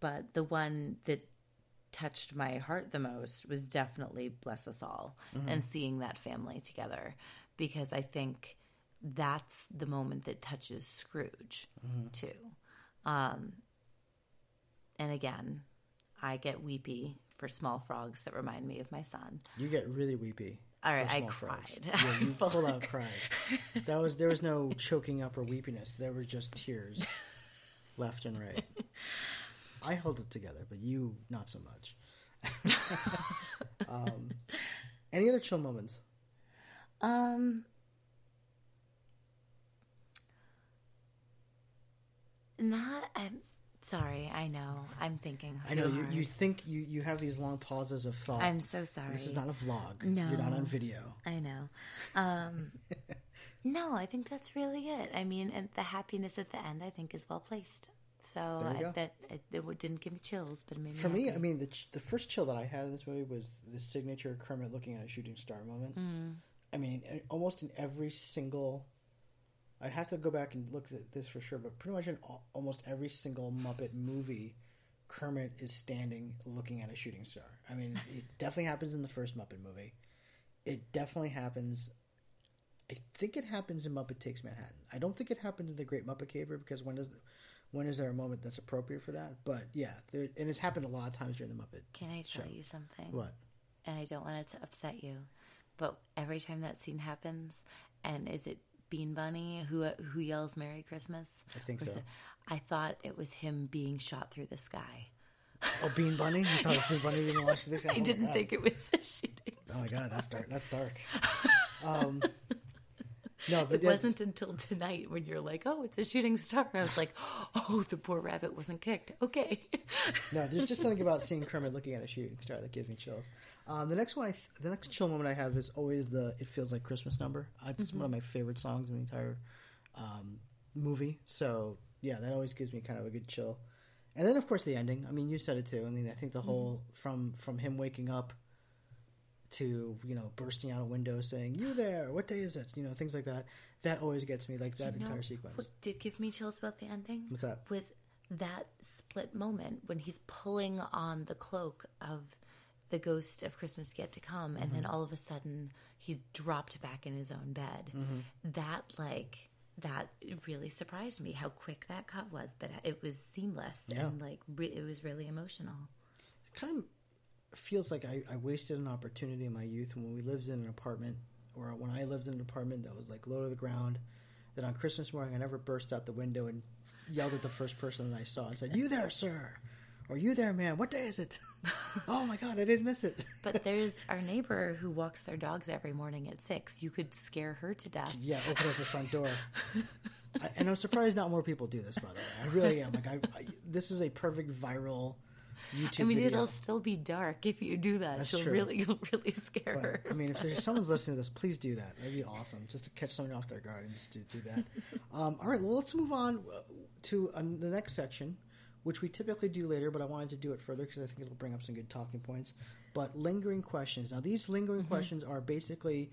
but the one that touched my heart the most was definitely Bless Us All Mhm. and seeing that family together because I think that's the moment that touches Scrooge Mhm. too. Um, and again, I get weepy for small frogs that remind me of my son. You get really weepy. All right, I frogs. cried. Yeah, you Full full out cried. That was there was no choking up or weepiness. There were just tears, left and right. I held it together, but you not so much. um, any other chill moments? Um, not. I'm sorry. I know. I'm thinking. I know you, you think you, you have these long pauses of thought. I'm so sorry. This is not a vlog. No, You're not on video. I know. Um, no, I think that's really it. I mean, and the happiness at the end, I think, is well placed. So I, that it, it didn't give me chills, but it made me For me. I mean, the, the first chill that I had in this movie was the signature Kermit looking at a shooting star moment. Mm. I mean, almost in every single. I'd have to go back and look at this for sure, but pretty much in al- almost every single Muppet movie, Kermit is standing looking at a shooting star. I mean, it definitely happens in the first Muppet movie. It definitely happens. I think it happens in Muppet Takes Manhattan. I don't think it happens in the Great Muppet Caper because when does when is there a moment that's appropriate for that? But yeah, there, and it's happened a lot of times during the Muppet. Can I tell show. you something? What? And I don't want it to upset you, but every time that scene happens, and is it Bean Bunny who who yells "Merry Christmas"? I think so. I thought it was him being shot through the sky. Oh, Bean Bunny! You thought it was Bean Bunny being launched this? I didn't think it was a shooting. Oh my god, that's dark. That's dark. Um, no, but It yeah, wasn't until tonight when you're like, "Oh, it's a shooting star." I was like, "Oh, the poor rabbit wasn't kicked." Okay. no, there's just something about seeing Kermit looking at a shooting star that gives me chills. Um, the next one, I th- the next chill moment I have is always the "It Feels Like Christmas" number. Uh, It's Mhm. one of my favorite songs in the entire um, movie. So yeah, that always gives me kind of a good chill. And then of course the ending. I mean, you said it too. I mean, I think the whole from from him waking up to you know bursting out a window saying "You there? What day is it?" You know, things like that. That always gets me. Like that You entire sequence. What did give me chills about the ending? What's that? Was that split moment when he's pulling on the cloak of the ghost of Christmas yet to come, and then Mhm. all of a sudden he's dropped back in his own bed. Mhm. That like that really surprised me how quick that cut was, but it was seamless Yeah. and like re- it was really emotional. kind of feels like I, I wasted an opportunity in my youth when we lived in an apartment, or when I lived in an apartment that was like low to the ground. That on Christmas morning I never burst out the window and yelled at the first person that I saw and said, "You there, sir?" Or "You there, man? What day is it?" oh my god, I didn't miss it. But there's our neighbor who walks their dogs every morning at six. You could scare her to death. yeah, open up the front door. I, and I'm surprised not more people do this. By the way, I really am. Like, I, I this is a perfect viral YouTube. I mean, video. it'll still be dark if you do that. That's She'll true. really, you'll really scare her. I mean, if there's someone's listening to this, please do that. That'd be awesome, just to catch someone off their guard and just to do that. um, all right, well, let's move on uh, to uh, the next section, which we typically do later, but I wanted to do it further because I think it'll bring up some good talking points. But lingering questions. Now, these lingering Mhm. questions are basically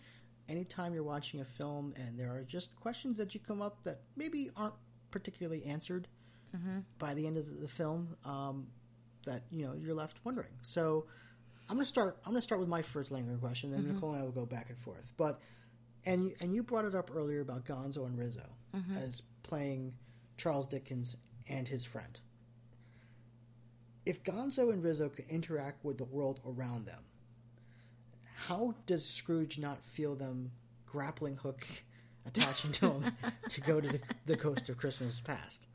anytime you're watching a film and there are just questions that you come up that maybe aren't particularly answered Mm-hmm. by the end of the film um, that you know you're left wondering. So I'm gonna start. I'm gonna start with my first lingering question, then Mhm. Nicole and I will go back and forth. But and you- and you brought it up earlier about Gonzo and Rizzo Mhm. as playing Charles Dickens and his friend. If Gonzo and Rizzo could interact with the world around them, how does Scrooge not feel them grappling hook attaching to him to go to the, the coast of Christmas past?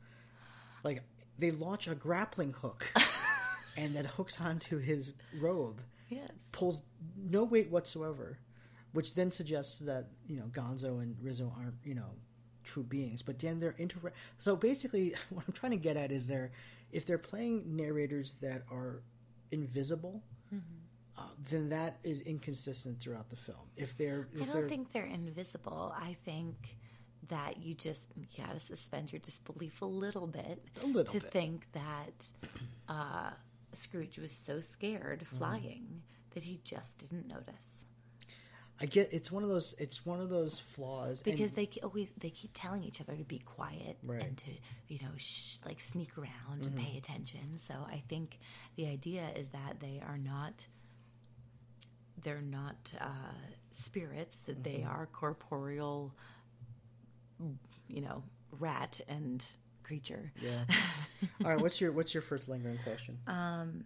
Like they launch a grappling hook and that hooks onto his robe. Yes. Pulls no weight whatsoever, which then suggests that, you know, Gonzo and Rizzo aren't, you know, true beings. But then they're inter so basically what I'm trying to get at is they're if they're playing narrators that are invisible, Mhm. uh, then that is inconsistent throughout the film. If they're if I they're, don't think they're invisible. I think that you just you gotta suspend your disbelief a little bit A little to bit. think that uh, Scrooge was so scared Mm-hmm. flying that he just didn't notice. I get it's one of those it's one of those flaws and- because they always they keep telling each other to be quiet Right. and to you know sh- like sneak around and Mhm. pay attention so i think the idea is that they are not they're not uh, spirits that they Mhm. are corporeal you know rat and creature Yeah. All right. What's your What's your first lingering question? um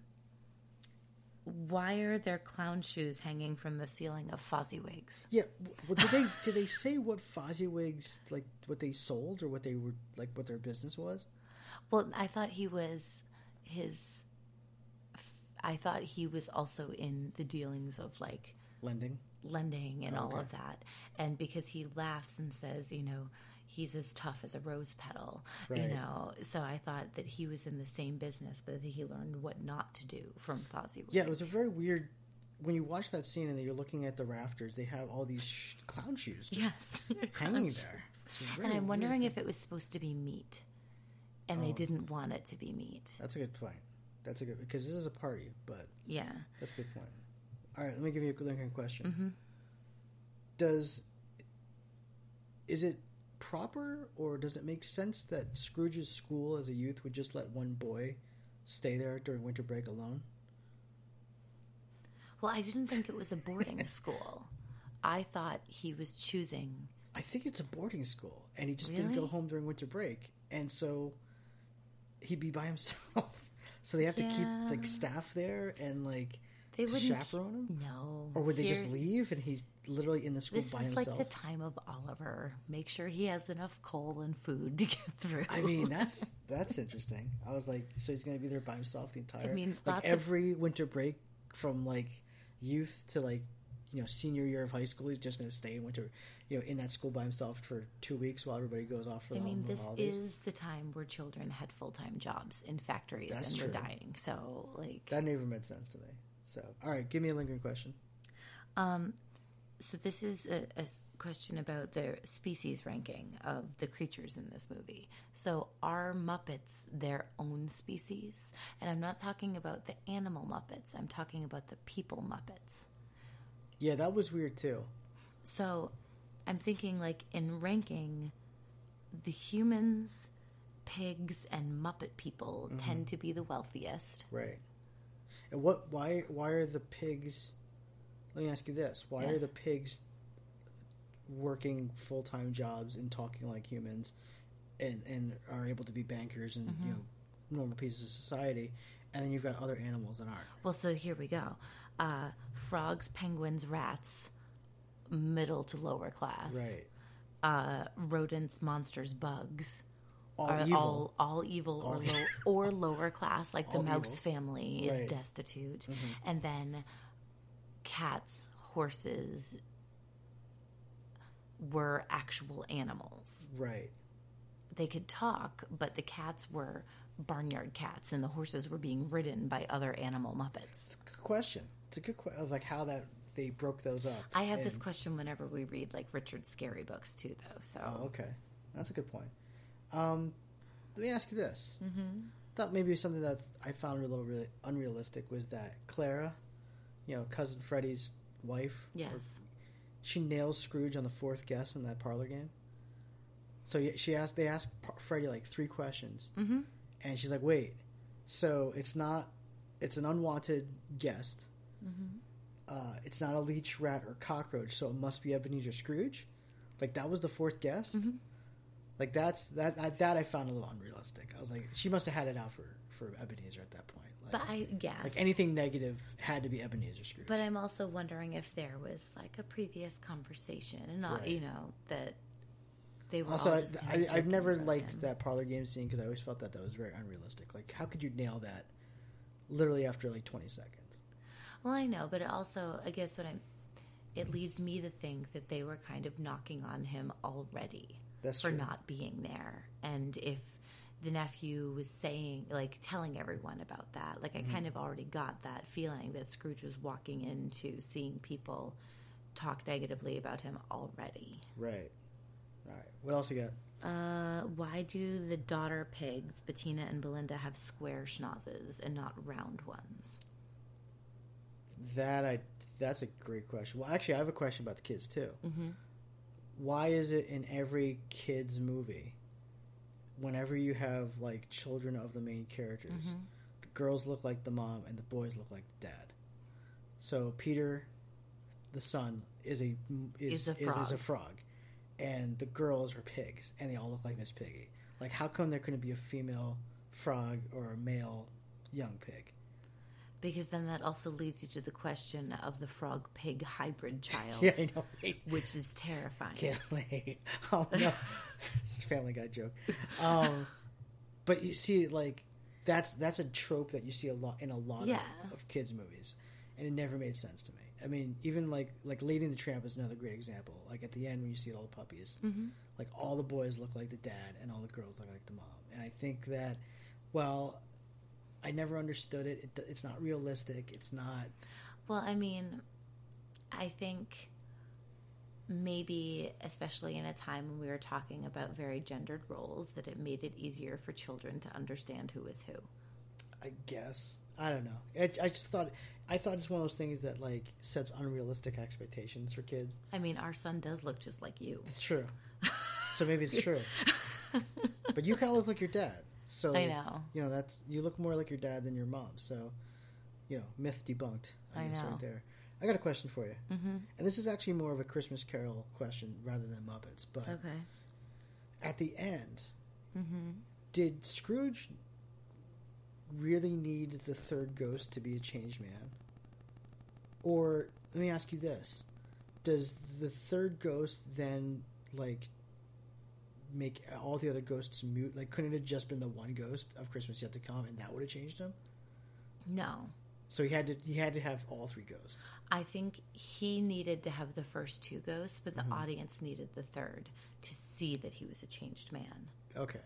why are there clown shoes hanging from the ceiling of Fozziwigs? Yeah. Well, did they did they say what Fozziwigs like what they sold or what they were like what their business was? Well, I thought he was his. I thought he was also in the dealings of like Lending. lending and all Okay. of that, and because he laughs and says, you know, he's as tough as a rose petal, you know. So I thought that he was in the same business, but that he learned what not to do from Fozzie. Yeah, it was a very weird. When you watch that scene and you're looking at the rafters, they have all these sh- clown shoes just Yes, hanging there. shoes. It's a And I'm wondering if it was supposed to be meat, and they Oh. didn't want it to be meat. That's a good point. That's a good because this is a party, but Yeah. that's a good point. All right, let me give you a lingering question. Mhm. Does is it proper or does it make sense that Scrooge's school as a youth would just let one boy stay there during winter break alone? Well, I didn't think it was a boarding school. I thought he was choosing. I think it's a boarding school, and he just didn't go home during winter break, and so he'd be by himself. so they have to keep like staff there and like They wouldn't chaperone him. No. Or would they just leave and he's literally in the school This by is himself? like the time of Oliver. Make sure he has enough coal and food to get through. I mean, that's that's interesting. I was like, so he's gonna be there by himself the entire. I mean, like lots of- every winter break from like youth to like you know senior year of high school, he's just gonna stay in winter, you know, in that school by himself for two weeks while everybody goes off for the holidays. I mean, this holidays. is the time where children had full time jobs in factories That's and were dying. So, like, that never made sense to me. So, all right, give me a lingering question. Um, so this is a question about the species ranking of the creatures in this movie. So are Muppets their own species? And I'm not talking about the animal Muppets. I'm talking about the people Muppets. Yeah, that was weird too. So I'm thinking like in ranking, the humans, pigs, and Muppet people Mhm. tend to be the wealthiest. Right. What? Why? Why are the pigs? Let me ask you this: Why are the pigs working full time jobs and talking like humans, and and are able to be bankers and you Mhm. know normal pieces of society, and then you've got other animals that aren't. Well, so here we go. Uh, frogs, penguins, rats, middle to lower class. Right. Uh, rodents, monsters, bugs. All are evil. all all evil All or low, or lower class, like the mouse evil. family is Right. destitute, Mhm. and then cats, horses were actual animals. Right. They could talk, but the cats were barnyard cats, and the horses were being ridden by other animal muppets. Good question. It's a good question of like how that they broke those up. I have this question whenever we read like Richard Scarry's books too, though. So Oh, okay. That's a good point. Um, let me ask you this. Mhm. Thought maybe something that I found a little really unrealistic was that Clara, you know, cousin Freddie's wife. Yes. or- She nails Scrooge on the fourth guess in that parlor game. So she asked. They asked Freddie like three questions, Mhm. and she's like, "Wait, so it's not, it's an unwanted guest. Mhm. Uh, it's not a leech, rat, or cockroach, so it must be Ebenezer Scrooge. Like that was the fourth guest. Mm-hmm. Like that's that I, that I found a little unrealistic. I was like, she must have had it out for for Ebenezer at that point. Like, But I guess. like anything negative had to be Ebenezer Scrooge. But I'm also wondering if there was like a previous conversation, and not Right. you know that they were also, I, just I, kind of I've never liked him. that parlor game scene because I always felt that that was very unrealistic. Like, how could you nail that literally after like twenty seconds? Well, I know, but it also, I guess what I'm, it leads me to think that they were kind of knocking on him already That's for true. not being there. And if the nephew was saying, like, telling everyone about that, like, I Mhm. kind of already got that feeling that Scrooge was walking into seeing people talk negatively about him already. Right. Right. What else you got? Uh, why do the daughter pigs, Bettina and Belinda, have square schnozzes and not round ones? That I that's a great question. Well, actually, I have a question about the kids too. Mm-hmm. Why is it in every kids movie, whenever you have like children of the main characters, Mhm. the girls look like the mom and the boys look like the dad? So Peter, the son, is a is, Is a is, is a frog. frog, and the girls are pigs, and they all look like Miss Piggy. Like, how come there couldn't be a female frog or a male young pig? Because then that also leads you to the question of the frog pig hybrid child. Yeah, I know. right? Which is terrifying. Can't wait. Oh no, it's a Family Guy joke. Um, but you see, like that's that's a trope that you see a lot in a lot Yeah. of, of kids movies, and it never made sense to me. I mean, even like like Lady and the Tramp is another great example. Like at the end when you see all the puppies, Mhm. like all the boys look like the dad and all the girls look like the mom. And I think that, well, I never understood it. it it's not realistic. It's not. Well, I mean, I think maybe, especially in a time when we were talking about very gendered roles, that it made it easier for children to understand who is who. I guess I don't know. I, I just thought I thought it's one of those things that like sets unrealistic expectations for kids. I mean, our son does look just like you. It's true. So maybe it's true. but you kind of look like your dad. So I know. You know that's you look more like your dad than your mom. So you know, myth debunked. I, I guess know. right there. I got a question for you, Mhm. and this is actually more of a Christmas Carol question rather than Muppets. But Okay. at the end, Mm-hmm. did Scrooge really need the third ghost to be a changed man? Or let me ask you this: Does the third ghost then like make all the other ghosts mute? Like, couldn't it have just been the one ghost of Christmas Yet to Come, and that would have changed him? No. So he had to he had to have all three ghosts. I think he needed to have the first two ghosts, but the Mhm. audience needed the third to see that he was a changed man. Okay.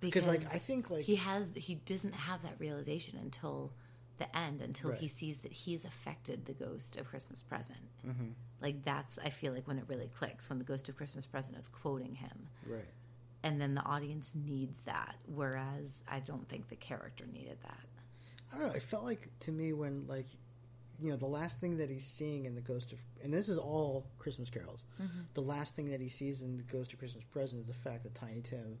Because, like, I think, like- he has he doesn't have that realization until the end until he sees that he's affected the ghost of Christmas present. Mhm. Like that's I feel like when it really clicks when the ghost of Christmas present is quoting him. Right. And then the audience needs that whereas I don't think the character needed that. I don't know. It felt like to me when like you know the last thing that he's seeing in the Ghost of and this is all Christmas carols. Mhm. The last thing that he sees in the Ghost of Christmas Present is the fact that Tiny Tim,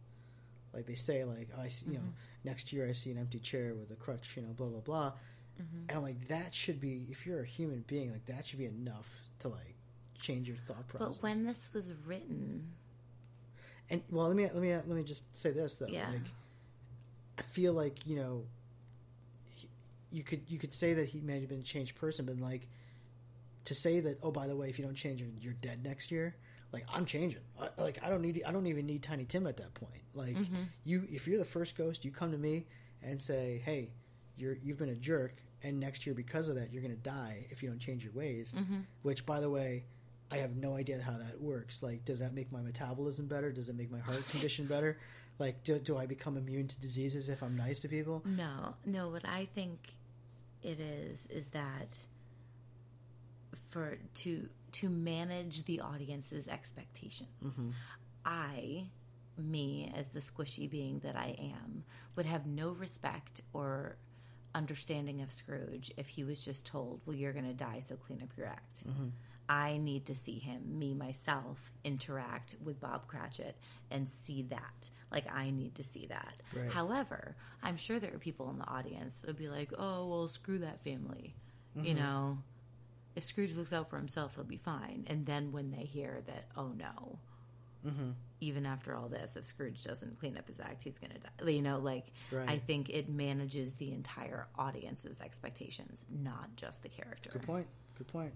like they say, like I see, you know Mhm. next year I see an empty chair with a crutch, you know, blah blah blah. Mhm. And I'm like that should be if you're a human being like that should be enough to like change your thought process. But when this was written, And well, let me let me let me just say this though. Yeah. Like, I feel like you know, he- you could you could say that he may have been a changed person, but like to say that oh by the way, if you don't change, you're, you're dead next year. Like I'm changing. I, like I don't need I don't even need Tiny Tim at that point. Like Mhm. you, if you're the first ghost, you come to me and say, hey, you're you've been a jerk, and next year because of that, you're gonna die if you don't change your ways. Mhm. Which by the way. I have no idea how that works. Like, does that make my metabolism better? Does it make my heart condition better? Like, do, do I become immune to diseases if I'm nice to people? No, no. What I think it is is that for to to manage the audience's expectations, Mhm. I, me as the squishy being that I am, would have no respect or understanding of Scrooge if he was just told, "Well, you're going to die, so clean up your act." Mhm. I need to see him, me myself, interact with Bob Cratchit and see that. Like, I need to see that. Right. However, I'm sure there are people in the audience that would be like, oh, well, screw that family. You Mhm. know, if Scrooge looks out for himself, he'll be fine. And then when they hear that, oh no, Mhm. even after all this, if Scrooge doesn't clean up his act, he's going to die. You know, like, Right. I think it manages the entire audience's expectations, not just the character. Good point. Good point.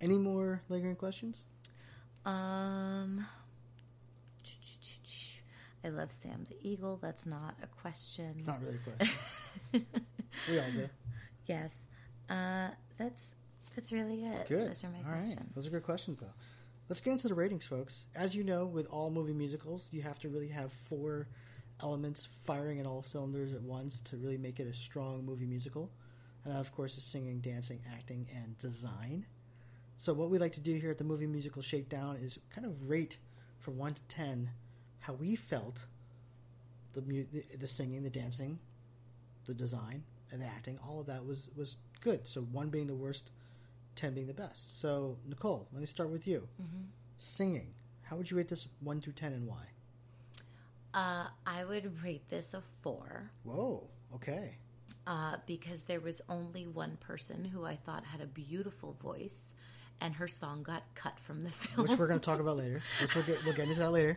Any more lingering questions? Um, I love Sam the Eagle. That's not a question. It's not really a question. we all do. Yes. Uh, that's that's really it. Good. Those are my All right. questions. Those are good questions, though. Let's get into the ratings, folks. As you know, with all movie musicals, you have to really have four elements firing at all cylinders at once to really make it a strong movie musical. And that, of course, is singing, dancing, acting, and design. So, what we like to do here at the Movie Musical Shakedown is kind of rate from 1 to 10 how we felt the, mu- the, the singing, the dancing, the design, and the acting. All of that was, was good. So, 1 being the worst, 10 being the best. So, Nicole, let me start with you. Mhm. Singing. How would you rate this 1 through 10 and why? Uh, I would rate this a four. Whoa, okay. Uh, because there was only one person who I thought had a beautiful voice, and her song got cut from the film. Which we're going to talk about later. Which we'll get, we'll get into that later.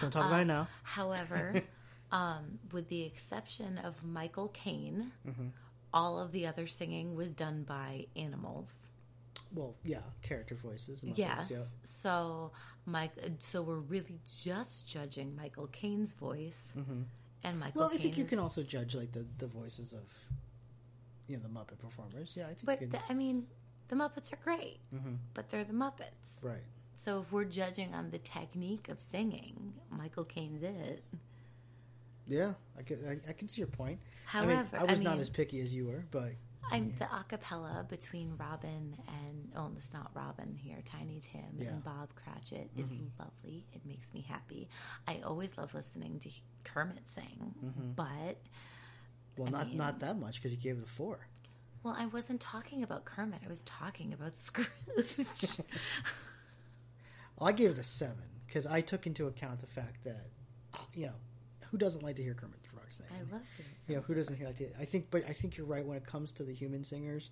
Don't talk about Uh, it now. However, um, with the exception of Michael Caine, Mhm. all of the other singing was done by animals. Well, yeah, character voices. and Yes. Muppets, yeah. So Mike. So we're really just judging Michael Caine's voice Mhm. and Michael. Well, I think you can also judge like the, the voices of you know the Muppet performers. Yeah, I think But you can. the, I mean, the Muppets are great, Mhm. but they're the Muppets. Right. So if we're judging on the technique of singing, Michael Caine's it. Yeah, I can I, I can see your point. However, I, mean, I was I not as picky as you were, but I'm the acapella between Robin and oh, it's not Robin here. Tiny Tim Yeah. and Bob Cratchit is Mhm. lovely. It makes me happy. I always love listening to Kermit sing, Mhm. but well, I not mean- not that much because you gave it a four. Well, I wasn't talking about Kermit. I was talking about Scrooge. Well, I gave it a seven because I took into account the fact that uh, you know who doesn't like to hear Kermit the Frog sing. I love to. You know who doesn't hear like to, I think, but I think you're right when it comes to the human singers.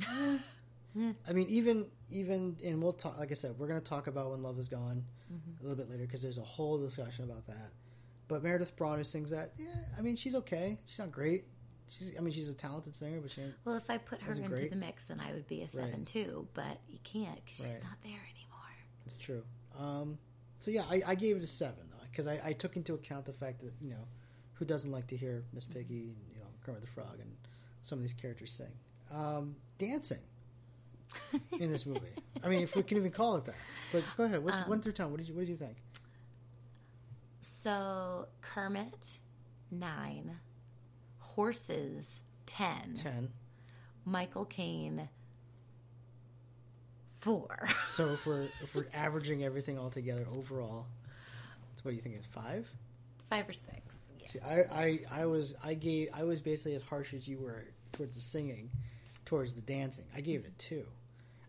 I mean, even even and we'll talk. Like I said, we're going to talk about when love is gone Mhm. a little bit later because there's a whole discussion about that. But Meredith Braun who sings that, yeah, I mean, she's okay. She's not great. She's, I mean, she's a talented singer, but she. Well, if I put her into great. the mix, then I would be a seven Right. too. But you can't because she's not there anymore. It's true. Um, so yeah, I, I gave it a seven though because I, I took into account the fact that you know who doesn't like to hear Miss Piggy and you know Kermit the Frog and some of these characters sing um, dancing in this movie. I mean, if we can even call it that. But go ahead. What's, Um, one through ten. What did you What did you think? So Kermit nine, horses ten, Ten. Michael Caine four. So if we're if we're averaging everything all together overall, what do you think? It's five. Five or six. See, I, I, I was I gave I was basically as harsh as you were towards the singing, towards the dancing. I gave it a two.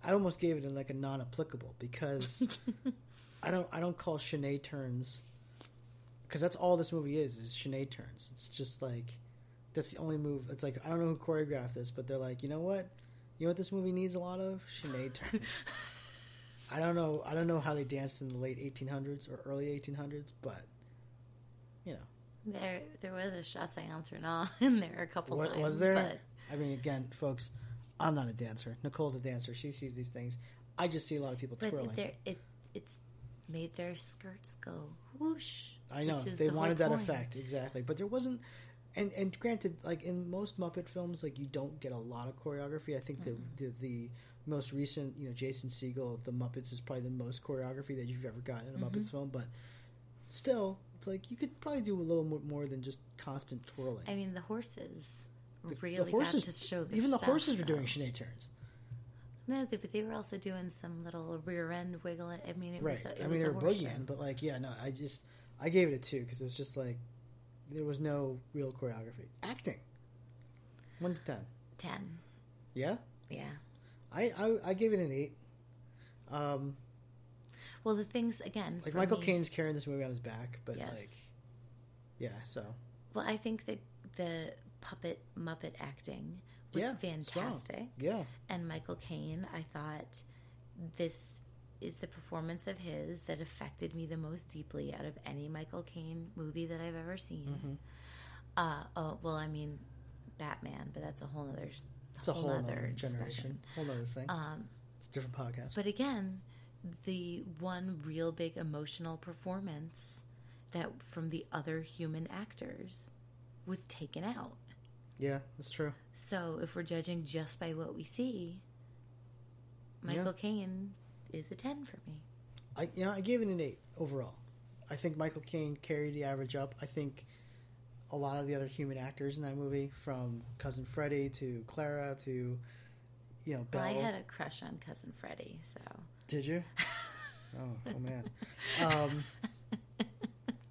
I almost gave it a, like a non-applicable because I don't I don't call chaîné turns because that's all this movie is is chaîné turns. It's just like that's the only move. It's like I don't know who choreographed this, but they're like, you know what, you know what this movie needs a lot of chaîné. I don't know. I don't know how they danced in the late 1800s or early 1800s, but you know. There, there was a chassé en tournant in there a couple What, times. was there? But I mean, again, folks, I'm not a dancer. Nicole's a dancer. She sees these things. I just see a lot of people but twirling. there, it, it's made their skirts go whoosh. I know they the wanted that point. effect exactly, but there wasn't. And and granted, like in most Muppet films, like you don't get a lot of choreography. I think the, the the most recent, you know, Jason Segel, The Muppets is probably the most choreography that you've ever gotten in a Mhm. Muppets film. But still, it's like you could probably do a little more, more than just constant twirling. I mean, the horses The- really the horses, got to show even the stuff, horses were though. doing chaîné turns. No, they, but they were also doing some little rear end wiggle. I mean, it right. was. A, it I was mean, they a were boogieing, but like, yeah, no, I just I gave it a two because it was just like there was no real choreography. Acting, one to ten. Ten. Yeah, Yeah. I I, I gave it an eight. Um, Well, the things again. like Michael Caine's carrying this movie on his back, but Yes. like, yeah, so Well, I think that the puppet Muppet acting was Yeah, strong. fantastic. Yeah. And Michael Caine, I thought this is the performance of his that affected me the most deeply out of any Michael Caine movie that I've ever seen. Mhm. Uh, oh, well, I mean, Batman, but that's a whole other, it's a whole other other generation, whole other thing. Um, it's a different podcast. But again, the one real big emotional performance that from the other human actors was taken out. yeah, that's true. So if we're judging just by what we see, Michael Yeah. Caine is a 10 for me. I you know I gave it an eight overall. I think Michael Caine carried the average up. I think a lot of the other human actors in that movie, from Cousin Freddie to Clara to you know Belle. Well, I had a crush on Cousin Freddie, so. Did you? oh, oh man. Um,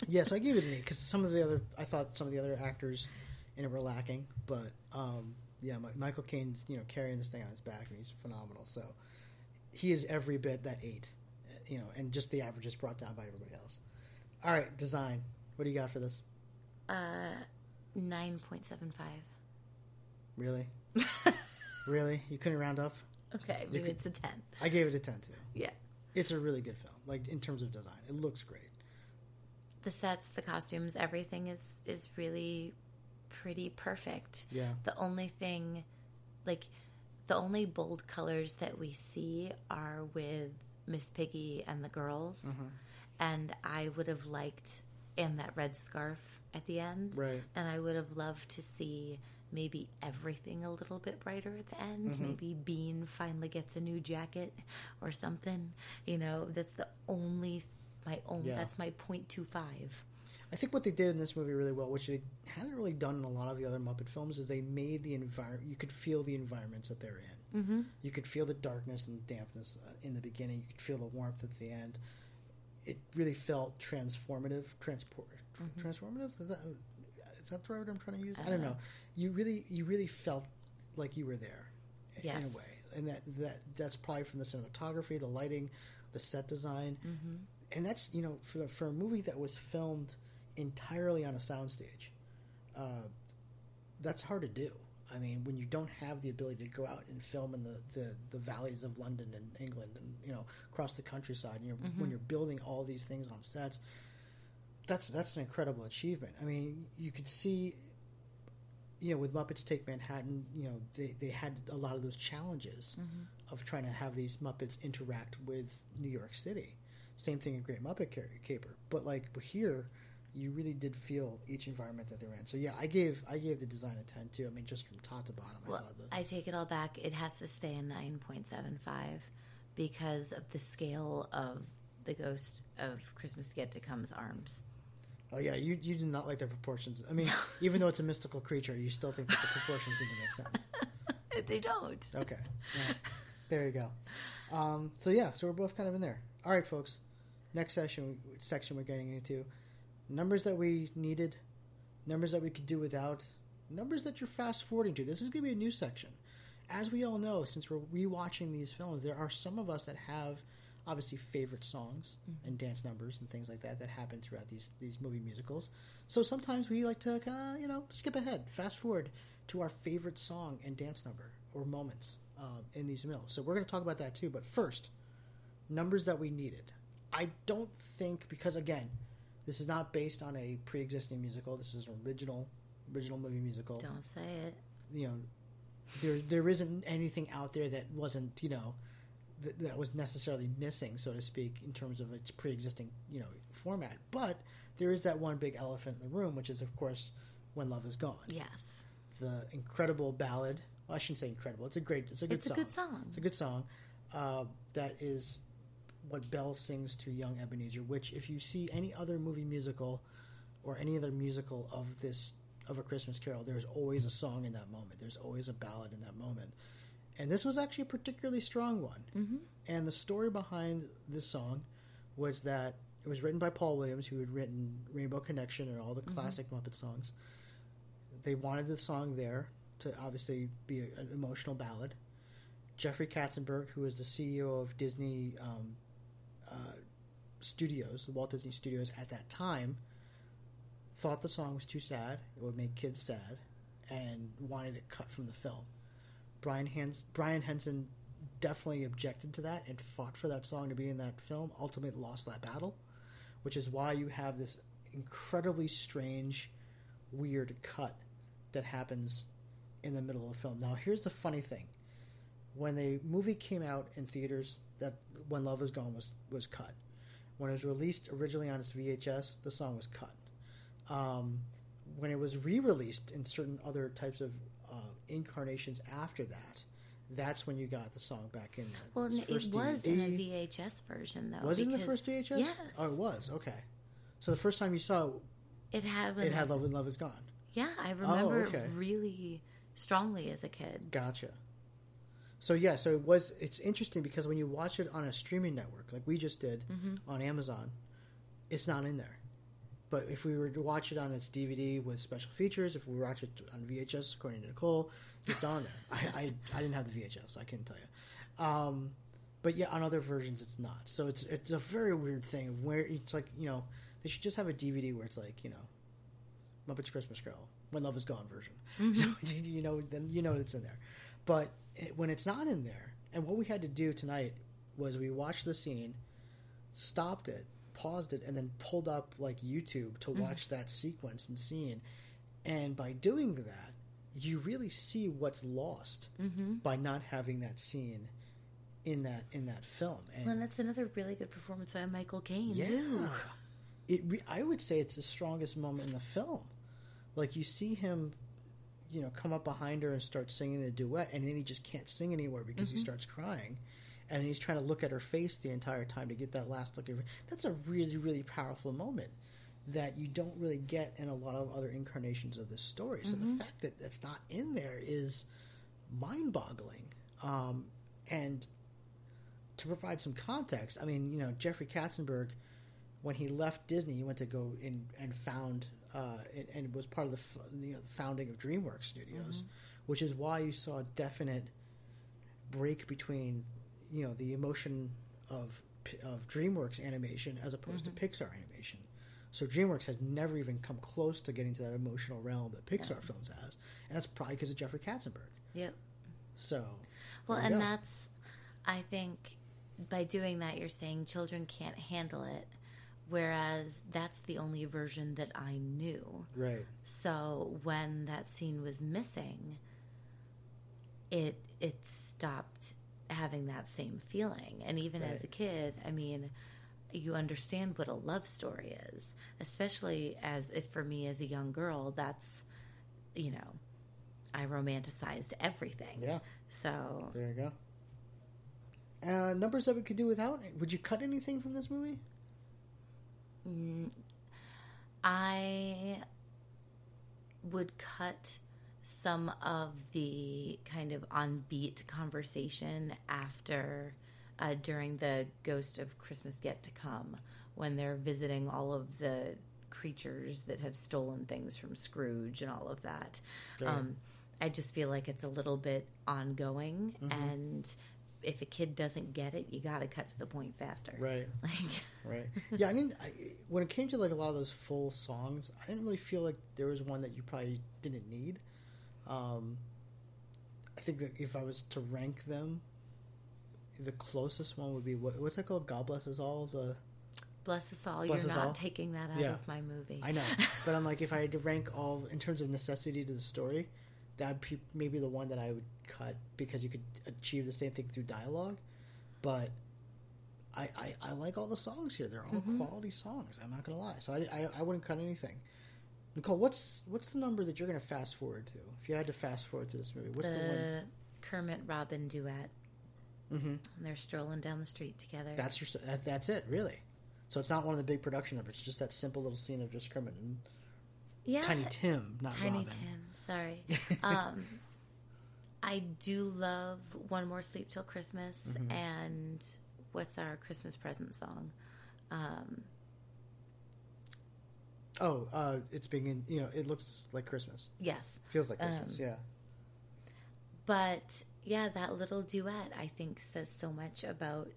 yeah, so I gave it an eight because some of the other I thought some of the other actors in it were lacking, but um, yeah, Mi- Michael Caine's you know carrying this thing on his back and he's phenomenal. So he is every bit that eight, you know, and just the average is brought down by everybody else. All right, design. What do you got for this? Uh, 9.75. Really? really? You couldn't round up? Okay, maybe it's a 10. I gave it a ten too. Yeah. It's a really good film. Like in terms of design, it looks great. The sets, the costumes, everything is, is really pretty perfect. Yeah. The only thing, like, the only bold colors that we see are with Miss Piggy and the girls. Mhm. And I would have liked, and that red scarf at the end. Right. And I would have loved to see maybe everything a little bit brighter at the end. Mhm. Maybe Bean finally gets a new jacket or something. You know, that's the only, my own, Yeah. that's my point two five. I think what they did in this movie really well, which they hadn't really done in a lot of the other Muppet films, is they made the environment. You could feel the environments that they're in. Mhm. You could feel the darkness and the dampness uh, in the beginning. You could feel the warmth at the end. It really felt transformative. Transport. tr- Mhm. Transformative. Is that, is that the right word I'm trying to use? I I don't know. You really, you really felt like you were there, in a way, and that that that's probably from the cinematography, the lighting, the set design Mm-hmm. and that's you know for for a movie that was filmed entirely on a soundstage, uh, that's hard to do. I mean, when you don't have the ability to go out and film in the, the, the valleys of London and England and you know across the countryside, and you're, Mhm. when you're building all these things on sets, that's that's an incredible achievement. I mean, you could see, you know, with Muppets Take Manhattan, you know, they, they had a lot of those challenges Mhm. of trying to have these Muppets interact with New York City. Same thing in Great Muppet Caper, but like here, you really did feel each environment that they're in. So yeah, I gave I gave the design a ten too. I mean, just from top to bottom, I Well, thought the I take it all back. It has to stay a 9.75 because of the scale of the ghost of Christmas Yet to Come's arms. Oh yeah, you you did not like the proportions. I mean, even though it's a mystical creature, you still think that the proportions didn't make sense. they don't. Okay, Yeah. there you go. Um, so yeah, so we're both kind of in there. All right, folks. Next session section we're getting into numbers that we needed, numbers that we could do without, numbers that you're fast forwarding to. This is going to be a new section. As we all know, since we're rewatching these films, there are some of us that have obviously favorite songs and dance numbers and things like that that happen throughout these these movie musicals. So sometimes we like to kind of you know skip ahead, fast forward to our favorite song and dance number or moments uh, in these films. So we're going to talk about that too. But first, numbers that we needed. I don't think because again, this is not based on a pre-existing musical. This is an original original movie musical. Don't say it. You know, there there isn't anything out there that wasn't you know that, that was necessarily missing, so to speak, in terms of its pre-existing you know format. But there is that one big elephant in the room, which is of course when love is gone. Yes. The incredible ballad. Well, I shouldn't say incredible. It's a great. It's a good It's a song. good song. It's a good song. Uh, that is what Belle sings to young Ebenezer. Which, if you see any other movie musical or any other musical of this of a Christmas Carol, there's always a song in that moment. There's always a ballad in that moment. And this was actually a particularly strong one. Mm-hmm. And the story behind this song was that it was written by Paul Williams, who had written Rainbow Connection and all the Mhm. classic Muppet songs. They wanted the song there to obviously be a, an emotional ballad. Jeffrey Katzenberg, who is the CEO of Disney um, Studios, the Walt Disney Studios at that time, thought the song was too sad. It would make kids sad, and wanted it cut from the film. Brian Hans- Brian Henson definitely objected to that and fought for that song to be in that film. Ultimately, lost that battle, which is why you have this incredibly strange, weird cut that happens in the middle of the film. Now, here's the funny thing: when the movie came out in theaters, that "When Love Is Gone" was was cut. When it was released originally on its VHS, the song was cut. Um, when it was re-released in certain other types of uh, incarnations after that, that's when you got the song back in there. Well, it was in a VHS version, though. Was it in the first VHS? Yes. Oh, it was. Okay. So the first time you saw it, It had when it had "Love and Love Is Gone." Yeah, I remember Oh, okay. it really strongly as a kid. Gotcha. So yeah, so it was. It's interesting because when you watch it on a streaming network, like we just did Mhm. on Amazon, it's not in there. But if we were to watch it on its DVD with special features, if we watch it on VHS, according to Nicole, it's on there. I, I, I didn't have the VHS, so I couldn't tell you. Um, but yeah, on other versions, it's not. So it's it's a very weird thing of where it's like you know they should just have a DVD where it's like you know Muppets Christmas Carol when Love Is Gone version. Mhm. So you know then you know it's in there. But when it's not in there, and what we had to do tonight was we watched the scene, stopped it, paused it, and then pulled up like YouTube to Mhm. watch that sequence and scene. And by doing that, you really see what's lost Mhm. by not having that scene in that in that film. And Well, and that's another really good performance by Michael Caine yeah, too. it. Re- I would say it's the strongest moment in the film. Like you see him, you know, come up behind her and start singing the duet, and then he just can't sing anymore because he Mhm. starts crying, and he's trying to look at her face the entire time to get that last look. At her. That's a really, really powerful moment that you don't really get in a lot of other incarnations of this story. So Mhm. the fact that that's not in there is mind-boggling. Um, and to provide some context, I mean, you know, Jeffrey Katzenberg, when he left Disney, he went to go in and found uh, and, and was part of the f- you know, founding of DreamWorks Studios, Mhm. which is why you saw a definite break between you know the emotion of of DreamWorks animation as opposed Mhm. to Pixar animation. So DreamWorks has never even come close to getting to that emotional realm that Pixar Yeah. films has, and that's probably because of Jeffrey Katzenberg. Yep. So, Well, you and go. that's, I think, by doing that, you're saying children can't handle it Whereas that's the only version that I knew. Right. So when that scene was missing, it it stopped having that same feeling. And even as a kid, I mean, you understand what a love story is, especially as if for me as a young girl, that's you know, I romanticized everything. Yeah. So There you go. Uh, numbers that we could do without. Would you cut anything from this movie? Mm, I would cut some of the kind of on beat conversation after uh, during the Ghost of Christmas Yet to Come when they're visiting all of the creatures that have stolen things from Scrooge and all of that. Um, I just feel like it's a little bit ongoing Mhm. and if a kid doesn't get it, you got to cut to the point faster. Right. Like Right. Yeah, I mean, I, when it came to like a lot of those full songs, I didn't really feel like there was one that you probably didn't need. Um, I think that if I was to rank them, the closest one would be what, what's that called? God bless us all. The Bless us all. Bless You're Us not All? taking that out Yeah. of my movie. I know, but I'm like, if I had to rank all in terms of necessity to the story, that'd be maybe the one that I would cut because you could achieve the same thing through dialogue. But I, I, I like all the songs here. They're all Mhm. quality songs. I'm not gonna lie. So I, I, I wouldn't cut anything. Nicole, what's what's the number that you're gonna fast forward to? If you had to fast forward to this movie, what's the, one? Kermit Robin duet. Mm-hmm. And they're strolling down the street together. That's your, that, that's it, really. So it's not one of the big production numbers. It's just that simple little scene of just Kermit and yeah, Tiny Tim, not Tiny Robin. Tim. Sorry. um, I do love One More Sleep Till Christmas Mhm. and what's our Christmas present song? Um, Oh, uh, it's being you know, it looks like Christmas. Yes. feels like Christmas. Um, yeah, But yeah, that little duet I think says so much about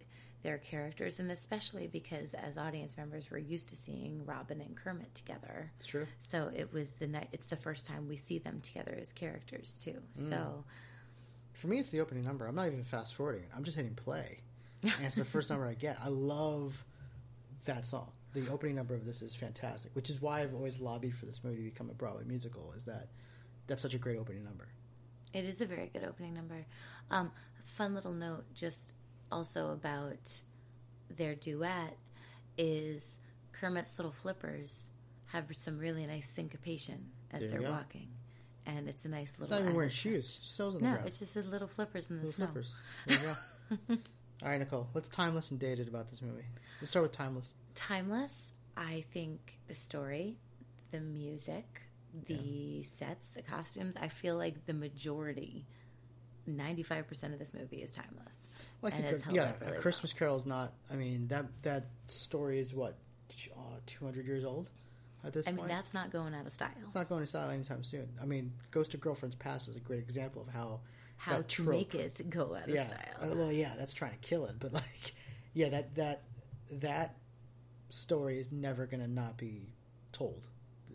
their characters, and especially because as audience members, we're used to seeing Robin and Kermit together. it's true. So it was the night. It's the first time we see them together as characters too. Mm. So For me, it's the opening number. I'm not even fast forwarding. it. I'm just hitting play, and it's the first number I get. I love that song. The opening number of this is fantastic, which is why I've always lobbied for this movie to become a Broadway musical. Is that that's such a great opening number? it is a very good opening number. Um, fun little note, just also about their duet is Kermit's little flippers have some really nice syncopation as There they're walking, and it's a nice little. It's not even wearing shoes. Soles on the No, ground. it's just his little flippers in the Little snow. flippers. There you go. All right, Nicole. What's timeless and dated about this movie? Let's start with timeless. timeless. I think the story, the music, the sets, the costumes. I feel like the majority, ninety-five percent of this movie is timeless. Well, I think, yeah, really Christmas Carol is not. I mean that that story is what uh, 200 years old at this well. I mean, that's not going out of style. It's not going to style anytime soon. I mean, Ghost of Girlfriend's Past is a great example of how How to trope- make it go out of style. uh, well, yeah, that's trying to kill it, but like, yeah, that that that story is never going to not be told.